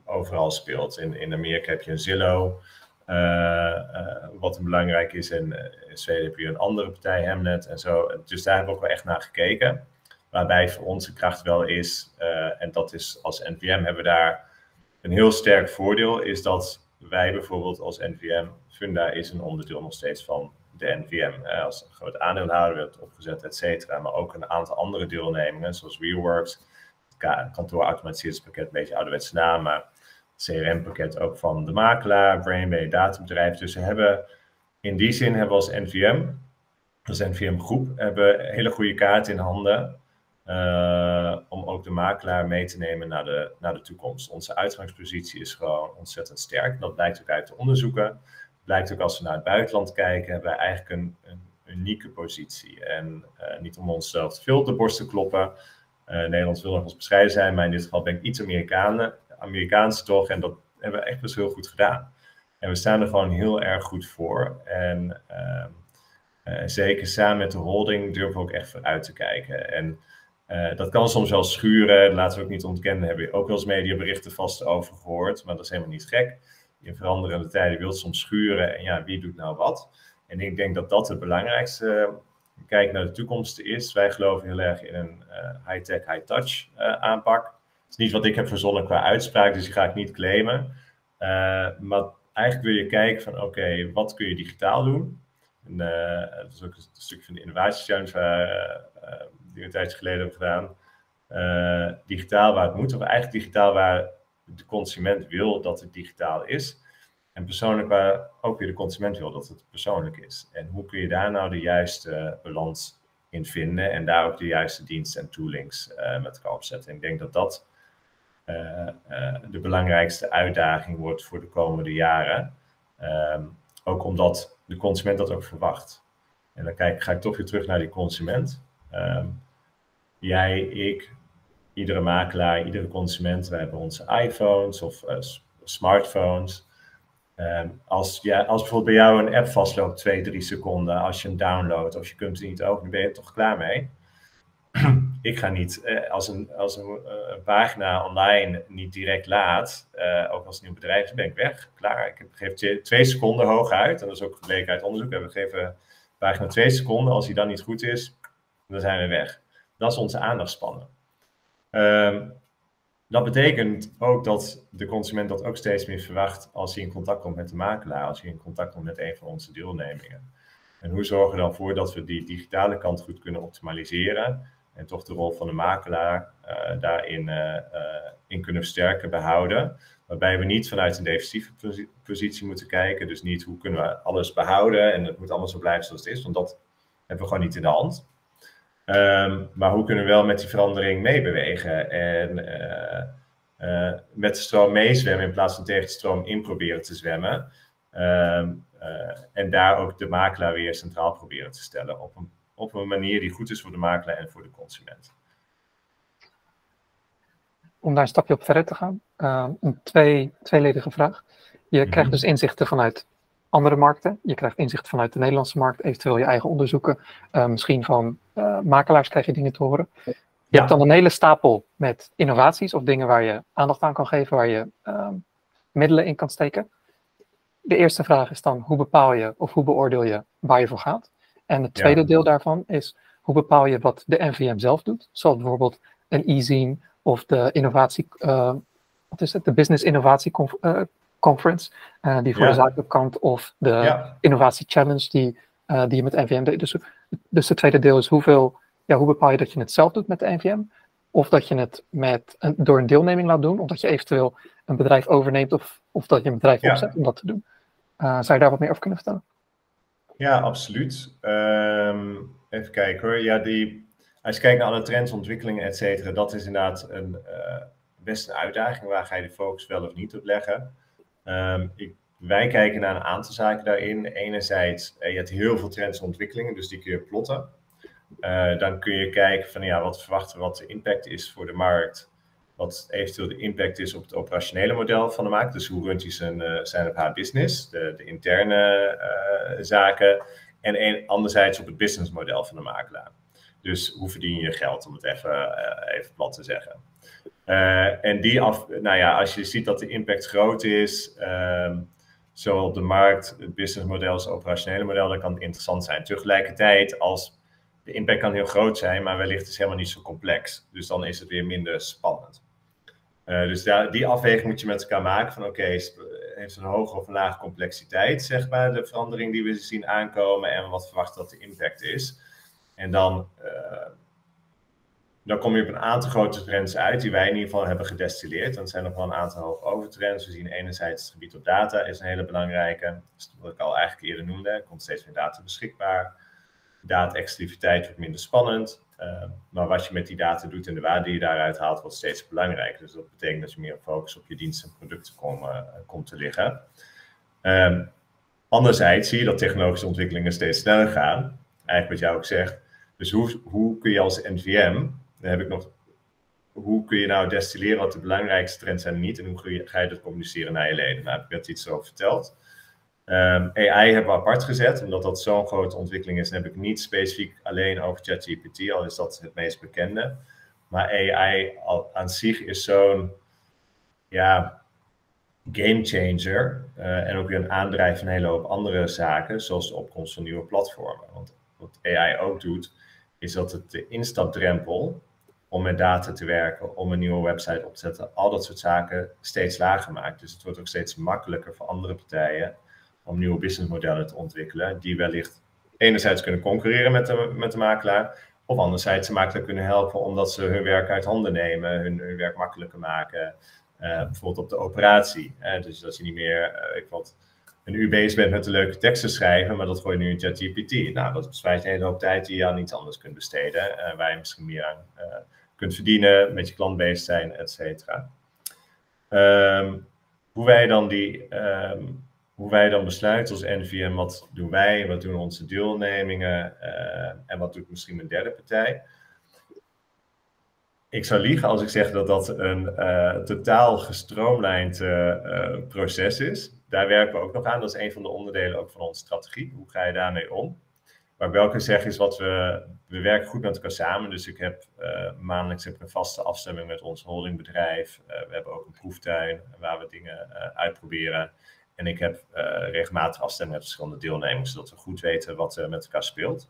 overal speelt. In, in Amerika heb je een Zillow, wat belangrijk is. En in Zweden heb je een andere partij, Hemnet en zo. Dus daar hebben we ook wel echt naar gekeken. Waarbij voor onze kracht wel is, en dat is als NVM hebben we daar een heel sterk voordeel, is dat wij bijvoorbeeld als NVM, Funda is een onderdeel nog steeds van de NVM als groot aandeelhouder werd opgezet, et cetera. Maar ook een aantal andere deelnemingen, zoals Reworks, het kantoorautomatiseringspakket, een beetje ouderwetse naam, maar CRM-pakket ook van de makelaar, Brainway, dataμπedrijf. Dus we hebben in die zin hebben we als NVM, als NVM-groep, hebben hele goede kaarten in handen. Uh, om ook de makelaar mee te nemen naar de, naar de toekomst. Onze uitgangspositie is gewoon ontzettend sterk. Dat blijkt ook uit de onderzoeken blijkt ook als we naar het buitenland kijken, hebben wij eigenlijk een, een unieke positie. En uh, niet om onszelf te veel de borst te kloppen. Uh, Nederland wil nog eens bescheiden zijn, maar in dit geval ben ik iets Amerikaan, Amerikaans toch. En dat hebben we echt best heel goed gedaan. En we staan er gewoon heel erg goed voor. En uh, zeker samen met de holding durven we ook echt vooruit te kijken. En dat kan soms wel schuren, laten we ook niet ontkennen. Daar hebben we ook wel eens mediaberichten vast over gehoord, maar dat is helemaal niet gek in veranderende tijden wilt soms schuren. En ja, wie doet nou wat? En ik denk dat dat het belangrijkste kijk naar de toekomst is. Wij geloven heel erg in een high-tech, high-touch aanpak. Is niet wat ik heb verzonnen qua uitspraak, dus die ga ik niet claimen. Uh, maar eigenlijk wil je kijken van oké, wat kun je digitaal doen? En, dat is ook een stukje van de innovatiechallenge die we een tijdje geleden hebben gedaan. digitaal waar het moet, of eigenlijk digitaal waar de consument wil dat het digitaal is. En persoonlijk waar ook weer de consument wil dat het persoonlijk is. En hoe kun je daar nou de juiste balans in vinden en daar ook de juiste diensten en toolings met elkaar opzetten. En ik denk dat dat de belangrijkste uitdaging wordt voor de komende jaren. Um, ook omdat de consument dat ook verwacht. En dan kijk, ga ik toch weer terug naar die consument. Um, jij, ik, iedere makelaar, iedere consument, we hebben onze iPhones of uh, smartphones. Um, als, ja, als bijvoorbeeld bij jou een app vastloopt, twee, drie seconden, als je hem downloadt of je kunt het niet openen, ben je er toch klaar mee? Ik ga niet, uh, als, een, als een, uh, pagina online niet direct laat, ook als nieuw bedrijf, ben ik weg, klaar. Ik geef twee, seconden hooguit, en dat is ook gebleken uit onderzoek, we geven pagina twee seconden, als die dan niet goed is, dan zijn we weg. Dat is onze aandachtspannen. Um, dat betekent ook dat de consument dat ook steeds meer verwacht als hij in contact komt met de makelaar, als hij in contact komt met een van onze deelnemingen. En hoe zorgen we dan voor dat we die digitale kant goed kunnen optimaliseren en toch de rol van de makelaar uh, daarin uh, uh, in kunnen versterken, behouden. Waarbij we niet vanuit een defensieve positie moeten kijken. Dus niet hoe kunnen we alles behouden en het moet allemaal zo blijven zoals het is, want dat hebben we gewoon niet in de hand. Ehm, maar hoe kunnen we wel met die verandering meebewegen en met de stroom meezwemmen in plaats van tegen de stroom in proberen te zwemmen. Ehm, en daar ook de makelaar weer centraal proberen te stellen op een, op een manier die goed is voor de makelaar en voor de consument om daar een stapje op verder te gaan, uh, een twee, tweeledige vraag. Je mhm. krijgt dus inzichten vanuit andere markten. Je krijgt inzichten vanuit de Nederlandse markt, eventueel je eigen onderzoeken. Uh, misschien van uh, makelaars krijg je dingen te horen. Je hebt dan een hele stapel met innovaties of dingen waar je aandacht aan kan geven, waar je ehm, middelen in kan steken. De eerste vraag is dan, hoe bepaal je of hoe beoordeel je waar je voor gaat? En het tweede deel daarvan is, hoe bepaal je wat de NVM zelf doet? Zoals bijvoorbeeld een e-zine of de innovatie, uh, wat is het, de Business Innovatie uh, Conference, uh, die voor ja. de zakelijke kant, of de ja. Innovatie Challenge die, die je met NVM deed. Dus, dus het tweede deel is hoeveel, ja, hoe bepaal je dat je het zelf doet met de NVM, of dat je het met een, door een deelneming laat doen, of dat je eventueel een bedrijf overneemt, of, of dat je een bedrijf opzet om dat te doen. zou je daar wat meer over kunnen vertellen? Ja, absoluut. Um, even kijken hoor. Ja, die als je kijkt naar alle trends, ontwikkelingen, et cetera, dat is inderdaad een, uh, best een uitdaging. Waar ga je de focus wel of niet op leggen? Um, ik, wij kijken naar een aantal zaken daarin. Enerzijds, uh, je hebt heel veel trends en ontwikkelingen, dus die kun je plotten. Uh, dan kun je kijken van ja, wat verwachten wat de impact is voor de markt. Wat eventueel de impact is op het operationele model van de markt. Dus hoe runt hij zijn, zijn op haar business, de, de interne zaken. En anderzijds op het businessmodel van de makelaar. Dus hoe verdien je geld, om het even, uh, even plat te zeggen. En die af, nou ja, als je ziet dat de impact groot is, uh, zowel op de markt, het businessmodel als het operationele model, dan kan het interessant zijn. Tegelijkertijd, als de impact kan heel groot zijn, maar wellicht is het helemaal niet zo complex. Dus dan is het weer minder spannend. Uh, dus die afweging moet je met elkaar maken van oké, okay, heeft een hoge of een lage complexiteit, zeg maar, de verandering die we zien aankomen en wat verwacht dat de impact is. En dan, uh, dan kom je op een aantal grote trends uit die wij in ieder geval hebben gedestilleerd. Dan zijn nog wel een aantal overtrends. We zien enerzijds het gebied op data is een hele belangrijke. wat ik al eigenlijk eerder noemde. Er komt steeds meer data beschikbaar. Data-exclusiviteit wordt minder spannend. Uh, maar wat je met die data doet en de waarde die je daaruit haalt, wordt steeds belangrijker. Dus dat betekent dat je meer focus op je diensten en producten kom, komt te liggen. Um, anderzijds zie je dat technologische ontwikkelingen steeds sneller gaan. Eigenlijk wat jou ook zegt, dus hoe, hoe kun je als NVM, dan heb ik nog, hoe kun je nou destilleren wat de belangrijkste trends zijn en niet en hoe ga je dat communiceren naar je leden? Nou, heb ik iets over verteld. Um, AI hebben we apart gezet, omdat dat zo'n grote ontwikkeling is. Dan heb ik niet specifiek alleen over ChatGPT, al is dat het meest bekende. Maar AI al, aan zich is zo'n ja, gamechanger uh, en ook weer een aandrijf van een hele hoop andere zaken, zoals de opkomst van nieuwe platformen. Want wat AI ook doet, is dat het de instapdrempel om met data te werken, om een nieuwe website op te zetten, al dat soort zaken steeds lager maakt. Dus het wordt ook steeds makkelijker voor andere partijen om nieuwe businessmodellen te ontwikkelen, die wellicht enerzijds kunnen concurreren met de, met de makelaar, of anderzijds de makelaar kunnen helpen omdat ze hun werk uit handen nemen, hun, hun werk makkelijker maken, uh, bijvoorbeeld op de operatie. dus dat je niet meer, uh, ik wat, een uur bezig bent met een leuke teksten schrijven, maar dat gooi je nu in ChatGPT. Nou, dat bespaart een hele hoop tijd die je aan iets anders kunt besteden, waar je misschien meer aan kunt verdienen, met je klant bezig zijn, et cetera. Um, hoe wij dan die, um, hoe wij dan besluiten als NVM, wat doen wij, wat doen onze deelnemingen uh, en wat doet misschien een derde partij. Ik zou liegen als ik zeg dat dat een totaal gestroomlijnd proces is daar werken we ook nog aan. Dat is een van de onderdelen ook van onze strategie. Hoe ga je daarmee om? Maar welke zeg is wat we, we werken goed met elkaar samen. Dus ik heb maandelijks heb een vaste afstemming met ons holdingbedrijf. We hebben ook een proeftuin waar we dingen uitproberen. En ik heb regelmatig afstemming met verschillende deelnemers, zodat we goed weten wat er met elkaar speelt.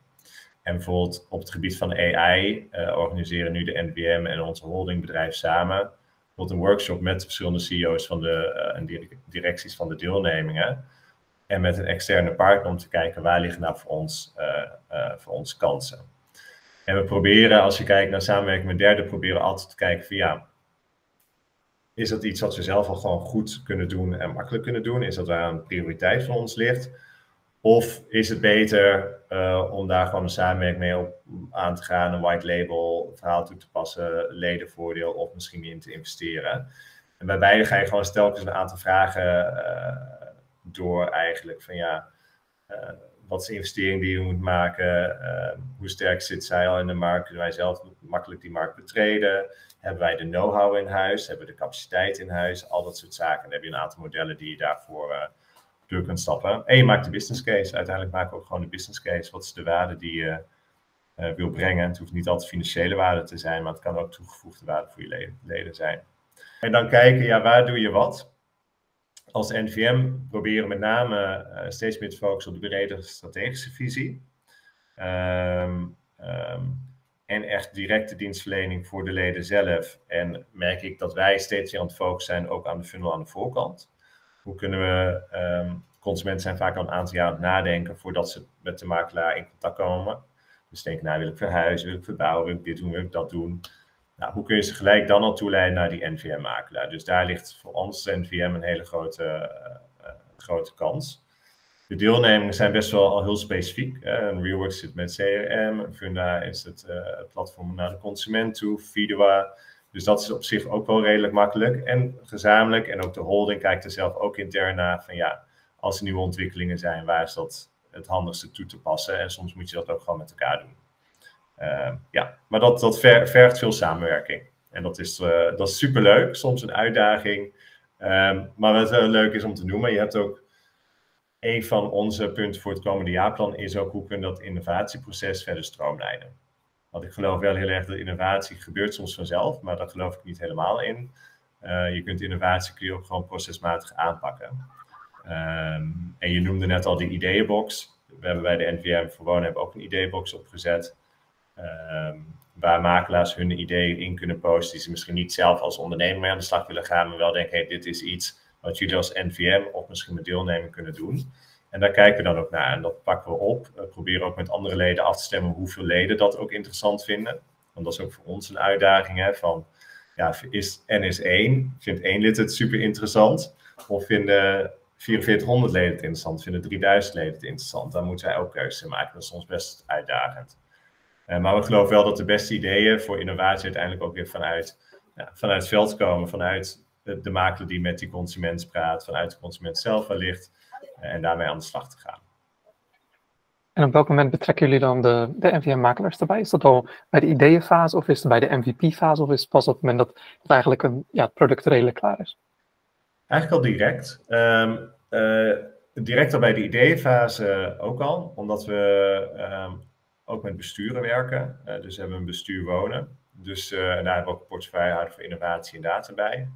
En bijvoorbeeld op het gebied van AI organiseren nu de NBM en onze holdingbedrijf samen een workshop met verschillende CEO's van de, uh, en directies van de deelnemingen. En met een externe partner om te kijken waar liggen nou voor ons, voor ons kansen. En we proberen, als je kijkt naar samenwerking met derden, proberen altijd te kijken van ja, is dat iets wat we zelf al gewoon goed kunnen doen en makkelijk kunnen doen? Is dat waar een prioriteit van ons ligt? Of is het beter uh, om daar gewoon een samenwerking mee op aan te gaan, een white label verhaal toe te passen, ledenvoordeel of misschien in te investeren. En bij beide ga je gewoon telkens een aantal vragen uh, door eigenlijk van ja, uh, wat is de investering die je moet maken? hoe sterk zit zij al in de markt? Kunnen wij zelf makkelijk die markt betreden? Hebben wij de know-how in huis? Hebben we de capaciteit in huis? Al dat soort zaken. Dan heb je een aantal modellen die je daarvoor door kunt stappen. En je maakt de business case. Uiteindelijk maken we ook gewoon de business case. Wat is de waarde die je uh, wil brengen? Het hoeft niet altijd financiële waarde te zijn, maar het kan ook toegevoegde waarde voor je leden, zijn. En dan kijken, ja, waar doe je wat? Als NVM proberen we met name uh, steeds meer te focussen op de bredere strategische visie. Um, en echt directe dienstverlening voor de leden zelf. En merk ik dat wij steeds meer aan het focussen zijn ook aan de funnel aan de voorkant. Hoe kunnen we, um, consumenten zijn vaak al een aantal jaar aan het nadenken voordat ze met de makelaar in contact komen. Dus denken, nou wil ik verhuizen, wil ik verbouwen, wil ik dit doen, wil ik dat doen. Nou, hoe kun je ze gelijk dan al toeleiden naar die NVM-makelaar? Dus daar ligt voor ons NVM een hele grote, uh, grote kans. De deelnemingen zijn best wel al heel specifiek. Een Realworks zit met CRM, Funda is het uh, platform naar de consument toe, Fidua dus dat is op zich ook wel redelijk makkelijk en gezamenlijk. En ook de holding kijkt er zelf ook intern naar van ja, als er nieuwe ontwikkelingen zijn, waar is dat het handigste toe te passen? En soms moet je dat ook gewoon met elkaar doen. Uh, ja, maar dat, dat vergt veel samenwerking. En dat is, uh, dat is superleuk, soms een uitdaging. Um, maar wat uh, leuk is om te noemen, je hebt ook een van onze punten voor het komende jaarplan is ook hoe kunnen dat innovatieproces verder stroomlijnen. Want ik geloof wel heel erg dat innovatie gebeurt soms vanzelf, maar daar geloof ik niet helemaal in. Uh, je kunt innovatie kun je ook gewoon procesmatig aanpakken. Um, en je noemde net al die ideeënbox. We hebben bij de NVM voor Wonen hebben ook een ideeënbox opgezet. Um, waar makelaars hun ideeën in kunnen posten die ze misschien niet zelf als ondernemer mee aan de slag willen gaan, maar wel denken, hey, dit is iets wat jullie als NVM of misschien met deelnemer kunnen doen. En daar kijken we dan ook naar en dat pakken we op. We proberen ook met andere leden af te stemmen hoeveel leden dat ook interessant vinden. Want dat is ook voor ons een uitdaging. Hè, van, ja, is NS1, vindt één lid het super interessant? Of vinden 4400 leden het interessant? Vinden 3000 leden het interessant? Dan moeten wij ook keuzes in maken. Dat is soms best uitdagend. Uh, maar we geloven wel dat de beste ideeën voor innovatie uiteindelijk ook weer vanuit, ja, vanuit het veld komen. Vanuit de, de makelaar die met die consument praat. Vanuit de consument zelf wellicht en daarmee aan de slag te gaan. En op welk moment betrekken jullie dan de, de NVM-makelaars erbij? Is dat al bij de ideeënfase of is het bij de MVP-fase of is het pas op het moment dat het eigenlijk een, ja, het product redelijk klaar is? Eigenlijk al direct. Um, uh, direct al bij de ideeënfase ook al, omdat we um, ook met besturen werken. Uh, dus we hebben een bestuur wonen. Dus uh, daar hebben we ook een portefeuillehouder voor innovatie en data bij.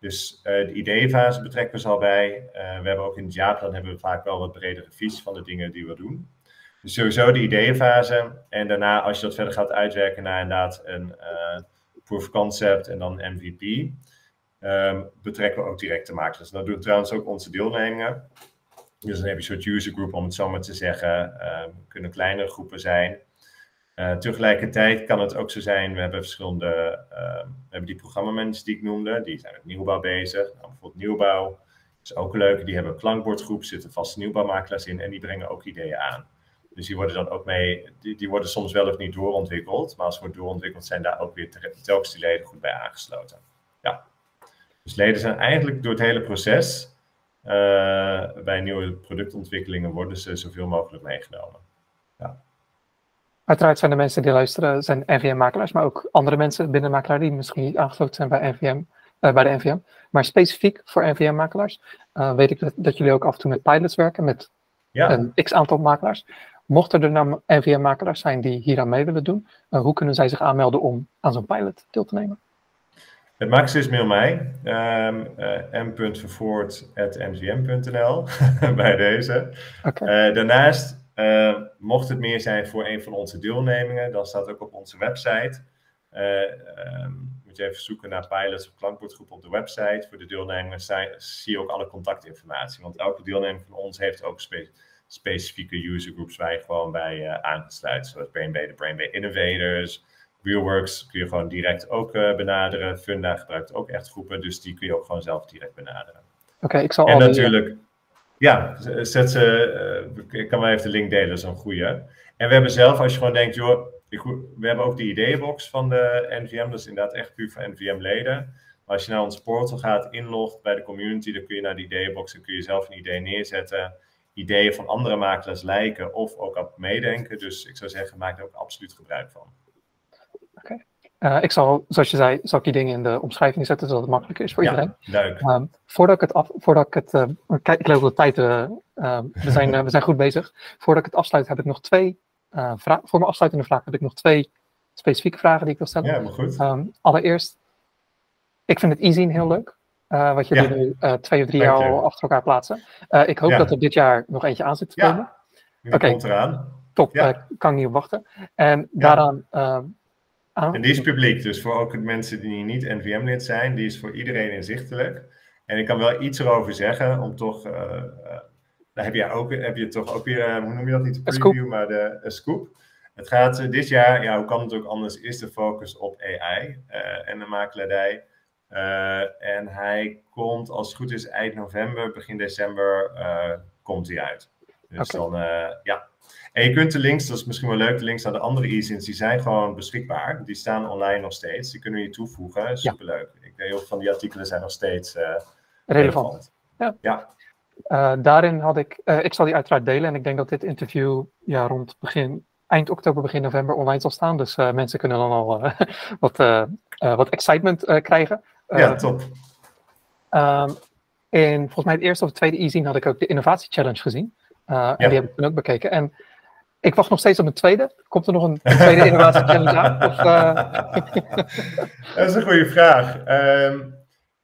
Dus uh, de ideeënfase betrekken we ze al bij. Uh, we hebben ook in het jaarplan hebben we vaak wel wat bredere visie van de dingen die we doen. Dus sowieso de ideeënfase. En daarna, als je dat verder gaat uitwerken naar inderdaad een uh, proof of concept en dan MVP, ehm, betrekken we ook direct de makelaars. Dat doen trouwens ook onze deelnemingen. Dus dan heb je een soort user group, om het zo maar te zeggen. Um, kunnen kleinere groepen zijn. Uh, tegelijkertijd kan het ook zo zijn, we hebben verschillende, uh, we hebben die programmamanagers die ik noemde, die zijn met nieuwbouw bezig. Nou, bijvoorbeeld nieuwbouw is ook leuk, die hebben een klankbordgroep, zitten vaste nieuwbouwmakelaars in en die brengen ook ideeën aan. Dus die worden dan ook mee, die, die worden soms wel of niet doorontwikkeld, maar als ze worden doorontwikkeld zijn daar ook weer telkens die leden goed bij aangesloten. Ja. Dus leden zijn eigenlijk door het hele proces, uh, bij nieuwe productontwikkelingen worden ze zoveel mogelijk meegenomen. Ja. Uiteraard zijn de mensen die luisteren, zijn NVM-makelaars, maar ook andere mensen binnen de makelaar die misschien niet aangesloten zijn bij, NVM, uh, bij de NVM. Maar specifiek voor NVM-makelaars uh, weet ik dat, dat, jullie ook af en toe met pilots werken, met ja. een x-aantal makelaars. Mochten er nou NVM-makelaars zijn die hier aan mee willen doen, uh, hoe kunnen zij zich aanmelden om aan zo'n pilot deel te nemen? Het maakt dus mail mij, um, uh, [LAUGHS] bij deze. Okay. Uh, daarnaast uh, mocht het meer zijn voor een van onze deelnemingen, dan staat ook op onze website. Uh, um, moet je even zoeken naar pilots of klankbordgroep op de website. Voor de deelnemingen zie je ook alle contactinformatie. Want elke deelnemer van ons heeft ook spe specifieke usergroups waar je gewoon bij uh. Zoals BrainB, de BrainB Innovators. Realworks kun je gewoon direct ook benaderen. Funda gebruikt ook echt groepen, dus die kun je ook gewoon zelf direct benaderen. Oké, ik zal En natuurlijk... Ja, zet ze, ik kan maar even de link delen, dat is een goede. En we hebben zelf, als je gewoon denkt, joh, we hebben ook de ideeënbox van de NVM, dat is inderdaad echt puur voor NVM-leden. Maar als je naar ons portal gaat, inlogt bij de community, dan kun je naar de ideeënbox en kun je zelf een idee neerzetten. Ideeën van andere makelaars lijken of ook op meedenken. Dus ik zou zeggen, maak er ook absoluut gebruik van. Eh, ik zal, zoals je zei, zal ik die dingen in de omschrijving zetten, zodat het makkelijker is voor ja, iedereen. Leuk. Um, voordat ik het af, voordat ik het, uh, kijk, ik loop de tijd, uh, we, [LAUGHS] zijn, we zijn goed bezig. Voordat ik het afsluit, heb ik nog twee vragen. Voor mijn afsluitende vraag heb ik nog twee specifieke vragen die ik wil stellen. Ja, maar goed. Um, allereerst, ik vind het e heel leuk. wat jullie ja. nu twee of drie jaar al achter elkaar plaatsen. ik hoop ja. dat er dit jaar nog eentje aan zit te komen. Ja, Oké, komt eraan. Top, ja. kan ik niet op wachten. En daaraan Oh. En die is publiek, dus voor ook mensen die niet NVM-lid zijn, die is voor iedereen inzichtelijk. En ik kan wel iets erover zeggen, om toch, uh, uh, daar heb je, ook, heb je toch ook weer, uh, hoe noem je dat niet, de preview, maar de scoop. Het gaat dit jaar, ja, hoe kan het ook anders, is de focus op AI en de makelaardij. en hij komt, als het goed is, eind november, begin december, komt hij uit. Dus okay. dan, ja, en je kunt de links, dat is misschien wel leuk, de links naar de andere e-zins, die zijn gewoon beschikbaar. Die staan online nog steeds. Die kunnen we je toevoegen. Superleuk. Ja. Ik, heel veel van die artikelen zijn nog steeds uh, relevant. relevant. Ja. ja. Uh, daarin had ik, uh, ik zal die uiteraard delen en ik denk dat dit interview ja, rond begin, eind oktober, begin november online zal staan. Dus mensen kunnen dan al [LAUGHS] wat, wat excitement krijgen. ja, top. Um, in volgens mij het eerste of het tweede e-zine had ik ook de Innovatie Challenge gezien. Ja. En die heb ik toen ook bekeken. En ik wacht nog steeds op een tweede. Komt er nog een, een tweede innovatie challenge aan? Of, uh... [LAUGHS] dat is een goede vraag. Um,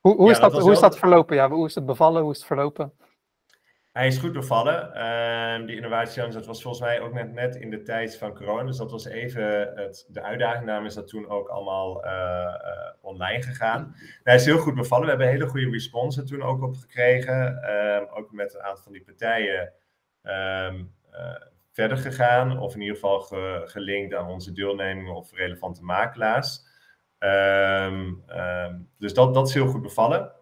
hoe, hoe, ja, is dat, hoe is dat verlopen? Ja, hoe is het bevallen? Hoe is het verlopen? Hij is goed bevallen. Um, die innovatie challenge, dat was volgens mij ook net, net in de tijd van corona. Dus dat was even het, de uitdaging. Daarom is dat toen ook allemaal uh, uh, online gegaan. Nou, hij is heel goed bevallen. We hebben hele goede response er toen ook op gekregen. Um, ook met een aantal van die partijen verder gegaan, of in ieder geval ge, gelinkt aan onze deelnemingen of relevante makelaars. Um, dus dat, dat is heel goed bevallen.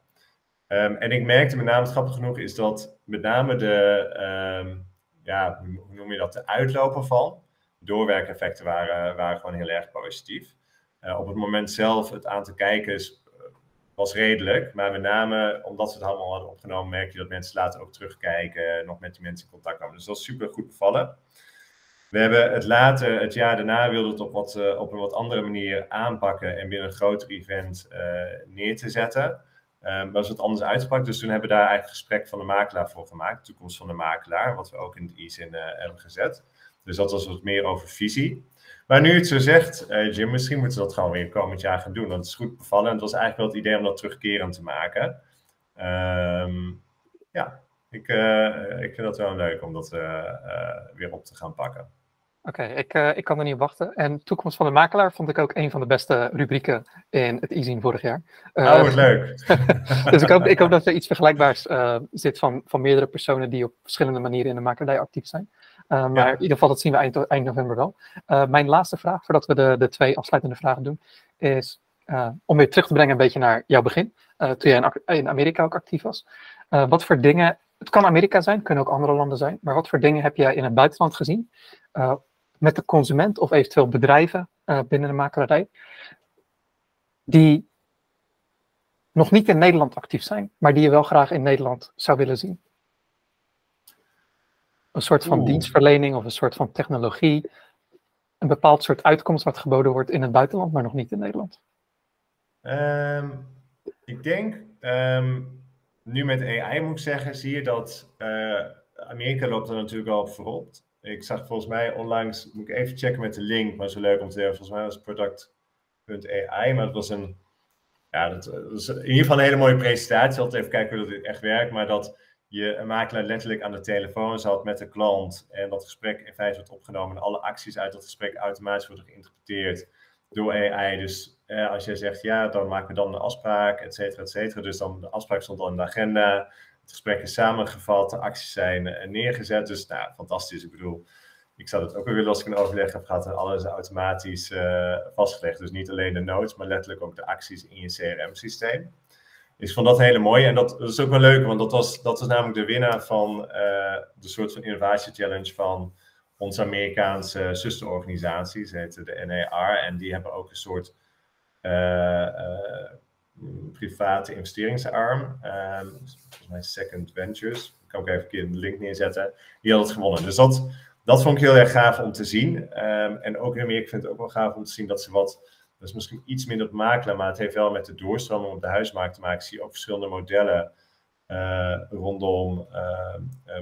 Um, en ik merkte met name, grappig genoeg, is dat met name de, ja, hoe noem je dat, de uitloper van, doorwerkeffecten waren, waren gewoon heel erg positief. Uh, op het moment zelf, het aantal kijkers was redelijk. Maar met name omdat we het allemaal hadden opgenomen, merk je dat mensen later ook terugkijken, nog met die mensen in contact komen. Dus dat is super goed bevallen. We hebben het later, het jaar daarna, wilden het op, wat, uh, op een wat andere manier aanpakken en binnen een groter event uh, neer te zetten. Um, maar is het anders uitgepakt. Dus toen hebben we daar eigenlijk gesprek van de makelaar voor gemaakt, de toekomst van de makelaar, wat we ook in de e-zin uh, hebben gezet. Dus dat was wat meer over visie. Maar nu het zo zegt, uh, Jim, misschien moeten we dat gewoon weer komend jaar gaan doen. Want het is goed bevallen. En het was eigenlijk wel het idee om dat terugkerend te maken. Um, ja, ik, uh, ik vind dat wel leuk om dat uh, weer op te gaan pakken. Oké, okay, ik, ik kan er niet op wachten. En Toekomst van de Makelaar vond ik ook een van de beste rubrieken in het e vorig jaar. Oh, wat leuk. [LAUGHS] dus ik hoop, ik hoop dat er iets vergelijkbaars zit van, van meerdere personen die op verschillende manieren in de makelaardij actief zijn. Maar ja. in ieder geval, dat zien we eind, eind november wel. mijn laatste vraag, voordat we de, de twee afsluitende vragen doen, is om weer terug te brengen een beetje naar jouw begin. toen jij in, in, Amerika ook actief was. wat voor dingen, het kan Amerika zijn, kunnen ook andere landen zijn, maar wat voor dingen heb jij in het buitenland gezien? met de consument of eventueel bedrijven binnen de makelaardij, die nog niet in Nederland actief zijn, maar die je wel graag in Nederland zou willen zien? Een soort van Oeh. dienstverlening of een soort van technologie, een bepaald soort uitkomst wat geboden wordt in het buitenland, maar nog niet in Nederland? Um, ik denk, um, nu met AI moet ik zeggen, zie je dat uh, Amerika loopt er natuurlijk al op voorop. Ik zag volgens mij onlangs, moet ik even checken met de link, maar zo leuk om te zeggen, volgens mij was product.ai, maar het was een, ja, dat was in ieder geval een hele mooie presentatie. Altijd even kijken hoe dat echt werkt, maar dat je een makelaar letterlijk aan de telefoon zat met de klant en dat gesprek in feite wordt opgenomen en alle acties uit dat gesprek automatisch worden geïnterpreteerd door AI. Dus eh, als jij zegt ja, dan maken we dan een afspraak, et cetera, et cetera. Dus dan de afspraak stond al in de agenda. Het gesprek is samengevat, de acties zijn uh, neergezet. Dus nou, fantastisch. Ik bedoel, ik zou het ook wel willen als ik een overleg heb gehad alles automatisch uh, vastgelegd. Dus niet alleen de notes, maar letterlijk ook de acties in je CRM-systeem. Ik vond dat hele mooi. En dat, is ook wel leuk, want dat was, dat was namelijk de winnaar van de soort van innovatie challenge van onze Amerikaanse zusterorganisatie. Ze heette de NAR. En die hebben ook een soort private investeringsarm. Um, volgens mij Second Ventures. Ik kan ook even een keer de link neerzetten. Die had het gewonnen. Dus dat, dat vond ik heel erg gaaf om te zien. Um, en ook in Amerika vind ik het ook wel gaaf om te zien dat ze wat. Dat is misschien iets minder op makelen, maar het heeft wel met de doorstroming op de huismarkt te maken. Ik zie ook verschillende modellen uh, rondom uh,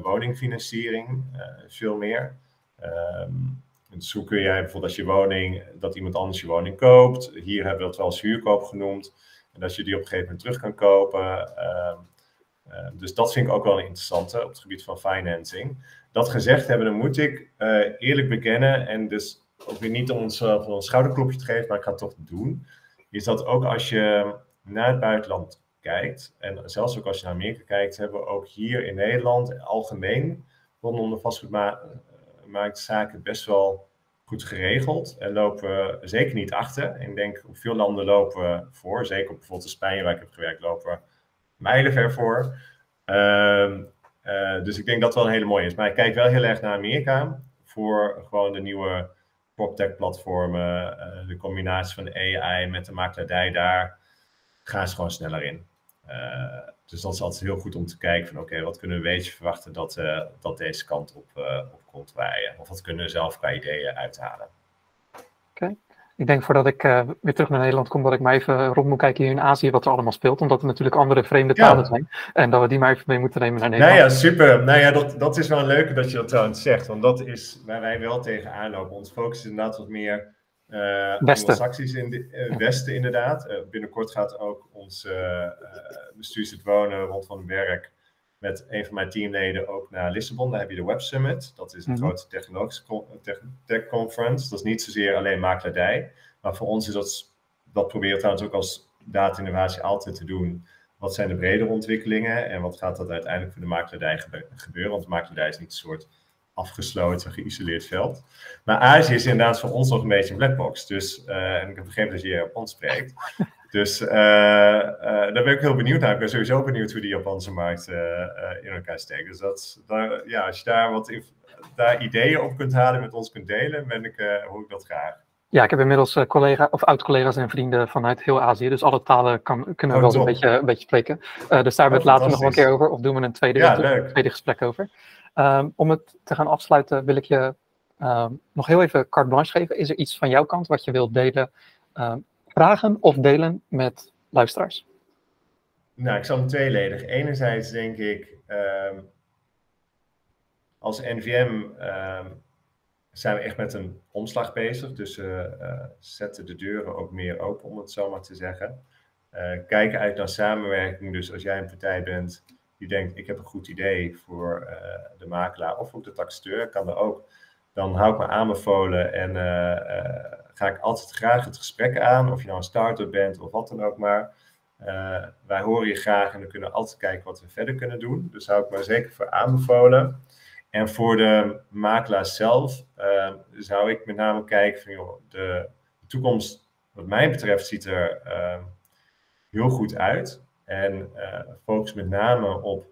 woningfinanciering, uh, veel meer. Um, dus hoe kun jij bijvoorbeeld als je woning, dat iemand anders je woning koopt. Hier hebben we dat wel als huurkoop genoemd. En dat je die op een gegeven moment terug kan kopen. Ehm, eh, dus dat vind ik ook wel een interessante op het gebied van financing. Dat gezegd hebben, dan moet ik eerlijk bekennen, en dus ook weer niet om ons uh, een schouderklopje te geven, maar ik ga het toch doen, is dat ook als je naar het buitenland kijkt, en zelfs ook als je naar Amerika kijkt, hebben we ook hier in Nederland algemeen rondom de vastgoedmarktzaken best wel goed geregeld en lopen we zeker niet achter. Ik denk op veel landen lopen we voor. Zeker bijvoorbeeld in Spanje, waar ik heb gewerkt, lopen we mijlenver voor. Uh, uh, dus ik denk dat wel een hele mooie is. Maar ik kijk wel heel erg naar Amerika voor gewoon de nieuwe PropTech-platformen, uh, de combinatie van AI met de makelaardij daar, gaan ze gewoon sneller in. Uh, dus dat is altijd heel goed om te kijken van oké, wat kunnen we een beetje verwachten dat, uh, dat deze kant op, op komt waaien? Of wat kunnen we zelf qua ideeën uithalen? Oké. Ik denk voordat ik uh, weer terug naar Nederland kom, dat ik maar even rond moet kijken hier in Azië wat er allemaal speelt. Omdat er natuurlijk andere vreemde talen ja. zijn. En dat we die maar even mee moeten nemen naar Nederland. Nou ja, super. Nou ja, dat, dat is wel een leuke dat je dat trouwens zegt. Want dat is waar wij wel tegenaan lopen. Ons focus is inderdaad wat meer uh, Westen. in de uh, Westen, inderdaad. Binnenkort gaat ook ons bestuurszit wonen rond van werk met een van mijn teamleden ook naar Lissabon. Daar heb je de Web Summit. Dat is een mm -hmm. grote technologische tech, conference. Dat is niet zozeer alleen makelaardij. Maar voor ons is dat, dat proberen we trouwens ook als data-innovatie altijd te doen. Wat zijn de bredere ontwikkelingen en wat gaat dat uiteindelijk voor de makelaardij gebeuren? Want de makelaardij is niet een soort afgesloten, geïsoleerd veld. Maar Azië is inderdaad voor ons nog een beetje een blackbox. Dus, uh, en ik heb begrepen dat je Japan spreekt. [LAUGHS] Dus uh, uh, daar ben ik heel benieuwd naar. Ik ben sowieso benieuwd hoe die Japanse markt in elkaar steekt. Dus dat, daar, ja, als je daar wat daar ideeën op kunt halen, met ons kunt delen, ben ik, hoor ik dat graag. Ja, ik heb inmiddels collega, of oud-collega's en vrienden vanuit heel Azië. Dus alle talen kan, kunnen we oh, wel een beetje, een beetje spreken. Dus daar hebben we het later nog een keer over. Of doen we een tweede, ja, een tweede gesprek over. Um, om het te gaan afsluiten wil ik je um, nog heel even carte blanche geven. Is er iets van jouw kant wat je wilt delen, um, vragen of delen met luisteraars? Nou, ik zal hem tweeledig. Enerzijds denk ik, als NVM zijn we echt met een omslag bezig. Dus we uh, uh, zetten de deuren ook meer open, om het zo maar te zeggen. Uh, kijken uit naar samenwerking. Dus als jij een partij bent die denkt, ik heb een goed idee voor de makelaar of ook de taxateur, kan er ook. Dan hou ik me aanbevolen en ga ik altijd graag het gesprek aan, of je nou een start-up bent of wat dan ook maar. wij horen je graag en dan kunnen we altijd kijken wat we verder kunnen doen. Dus hou ik me zeker voor aanbevolen. En voor de makelaar zelf zou ik met name kijken van joh, de, toekomst, wat mij betreft, ziet er heel goed uit. En focus met name op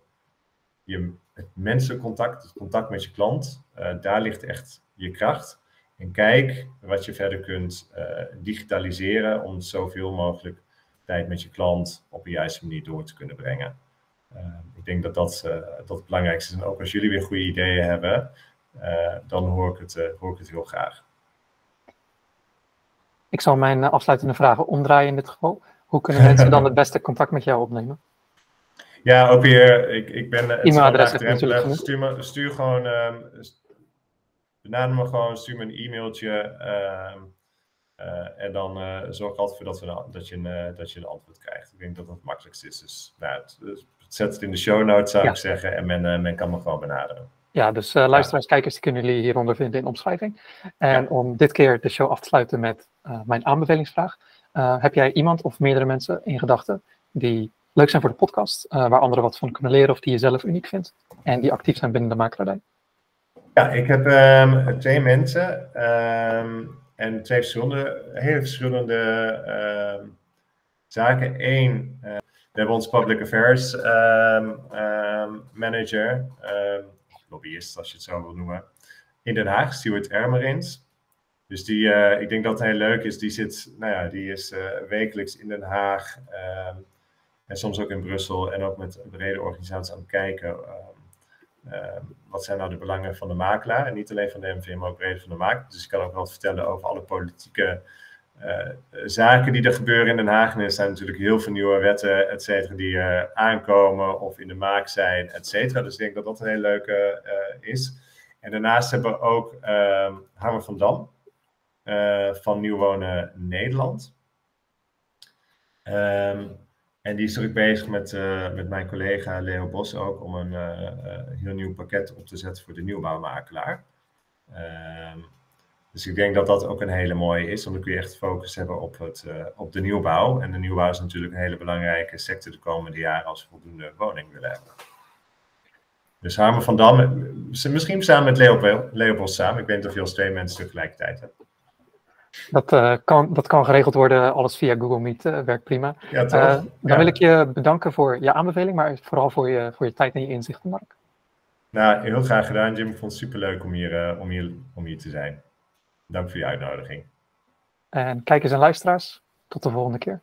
je, het menselijk contact, het contact met je klant. Daar ligt echt je kracht. En kijk wat je verder kunt uh, digitaliseren om zoveel mogelijk tijd met je klant op de juiste manier door te kunnen brengen. ik denk dat dat, dat het belangrijkste is. En ook als jullie weer goede ideeën hebben, dan hoor ik, het, hoor ik het heel graag. Ik zal mijn afsluitende vragen omdraaien in dit geval. Hoe kunnen mensen dan het beste contact met jou opnemen? Ja, ook weer, ik, ik ben... E-mailadres natuurlijk stuur, stuur gewoon, um, benader me gewoon, stuur me een e-mailtje. Um, uh, en dan uh, zorg ik altijd voor dat, we, dat, je een, uh, dat je een antwoord krijgt. Ik denk dat dat het makkelijkste is. Dus, nou, het, zet het in de show notes, zou ja. ik zeggen. En men, men kan me gewoon benaderen. Ja, dus luisteraars, ja. kijkers, die kunnen jullie hieronder vinden in de omschrijving. En ja. om dit keer de show af te sluiten met mijn aanbevelingsvraag. Heb jij iemand of meerdere mensen in gedachten die leuk zijn voor de podcast, waar anderen wat van kunnen leren of die je zelf uniek vindt en die actief zijn binnen de makelaardij? Ja, ik heb um, twee mensen um, en twee verschillende, hele verschillende uh, zaken. Eén, uh, we hebben ons public affairs ehm, ehm, manager, lobbyist als je het zo wil noemen, in Den Haag, Stuart Ermerins. Dus die, ik denk dat heel leuk is. Die, zit, nou ja, die is wekelijks in Den Haag en soms ook in Brussel en ook met brede organisaties aan het kijken Ehm, wat zijn nou de belangen van de makelaar? En niet alleen van de MVM, maar ook breder van de makelaar. Dus ik kan ook wat vertellen over alle politieke uh, zaken die er gebeuren in Den Haag. En er zijn natuurlijk heel veel nieuwe wetten, et cetera, die uh, aankomen of in de maak zijn, et cetera. Dus ik denk dat dat een hele leuke uh, is. En daarnaast hebben we ook ehm, Harmer van Dam van Nieuw Wonen Nederland. Um, en die is druk bezig met, uh, met mijn collega Leo Bos ook om een uh, uh, heel nieuw pakket op te zetten voor de nieuwbouwmakelaar. Ehm, dus ik denk dat dat ook een hele mooie is, want dan kun je echt focus hebben op, het, op de nieuwbouw. En de nieuwbouw is natuurlijk een hele belangrijke sector de komende jaren als we voldoende woning willen hebben. Dus Harmen van Dam, misschien samen met Leo, Leo Bos samen. Ik weet niet of je als twee mensen tegelijkertijd hebt. Dat, uh, kan, dat kan geregeld worden, alles via Google Meet uh, werkt prima. Ja, toch? Uh, dan wil ik je bedanken voor je aanbeveling, maar vooral voor je, voor je tijd en je inzichten, Mark. Nou, heel graag gedaan, Jim. Ik vond het superleuk om hier, om hier, om hier te zijn. Dank voor je uitnodiging. En kijkers en luisteraars, tot de volgende keer.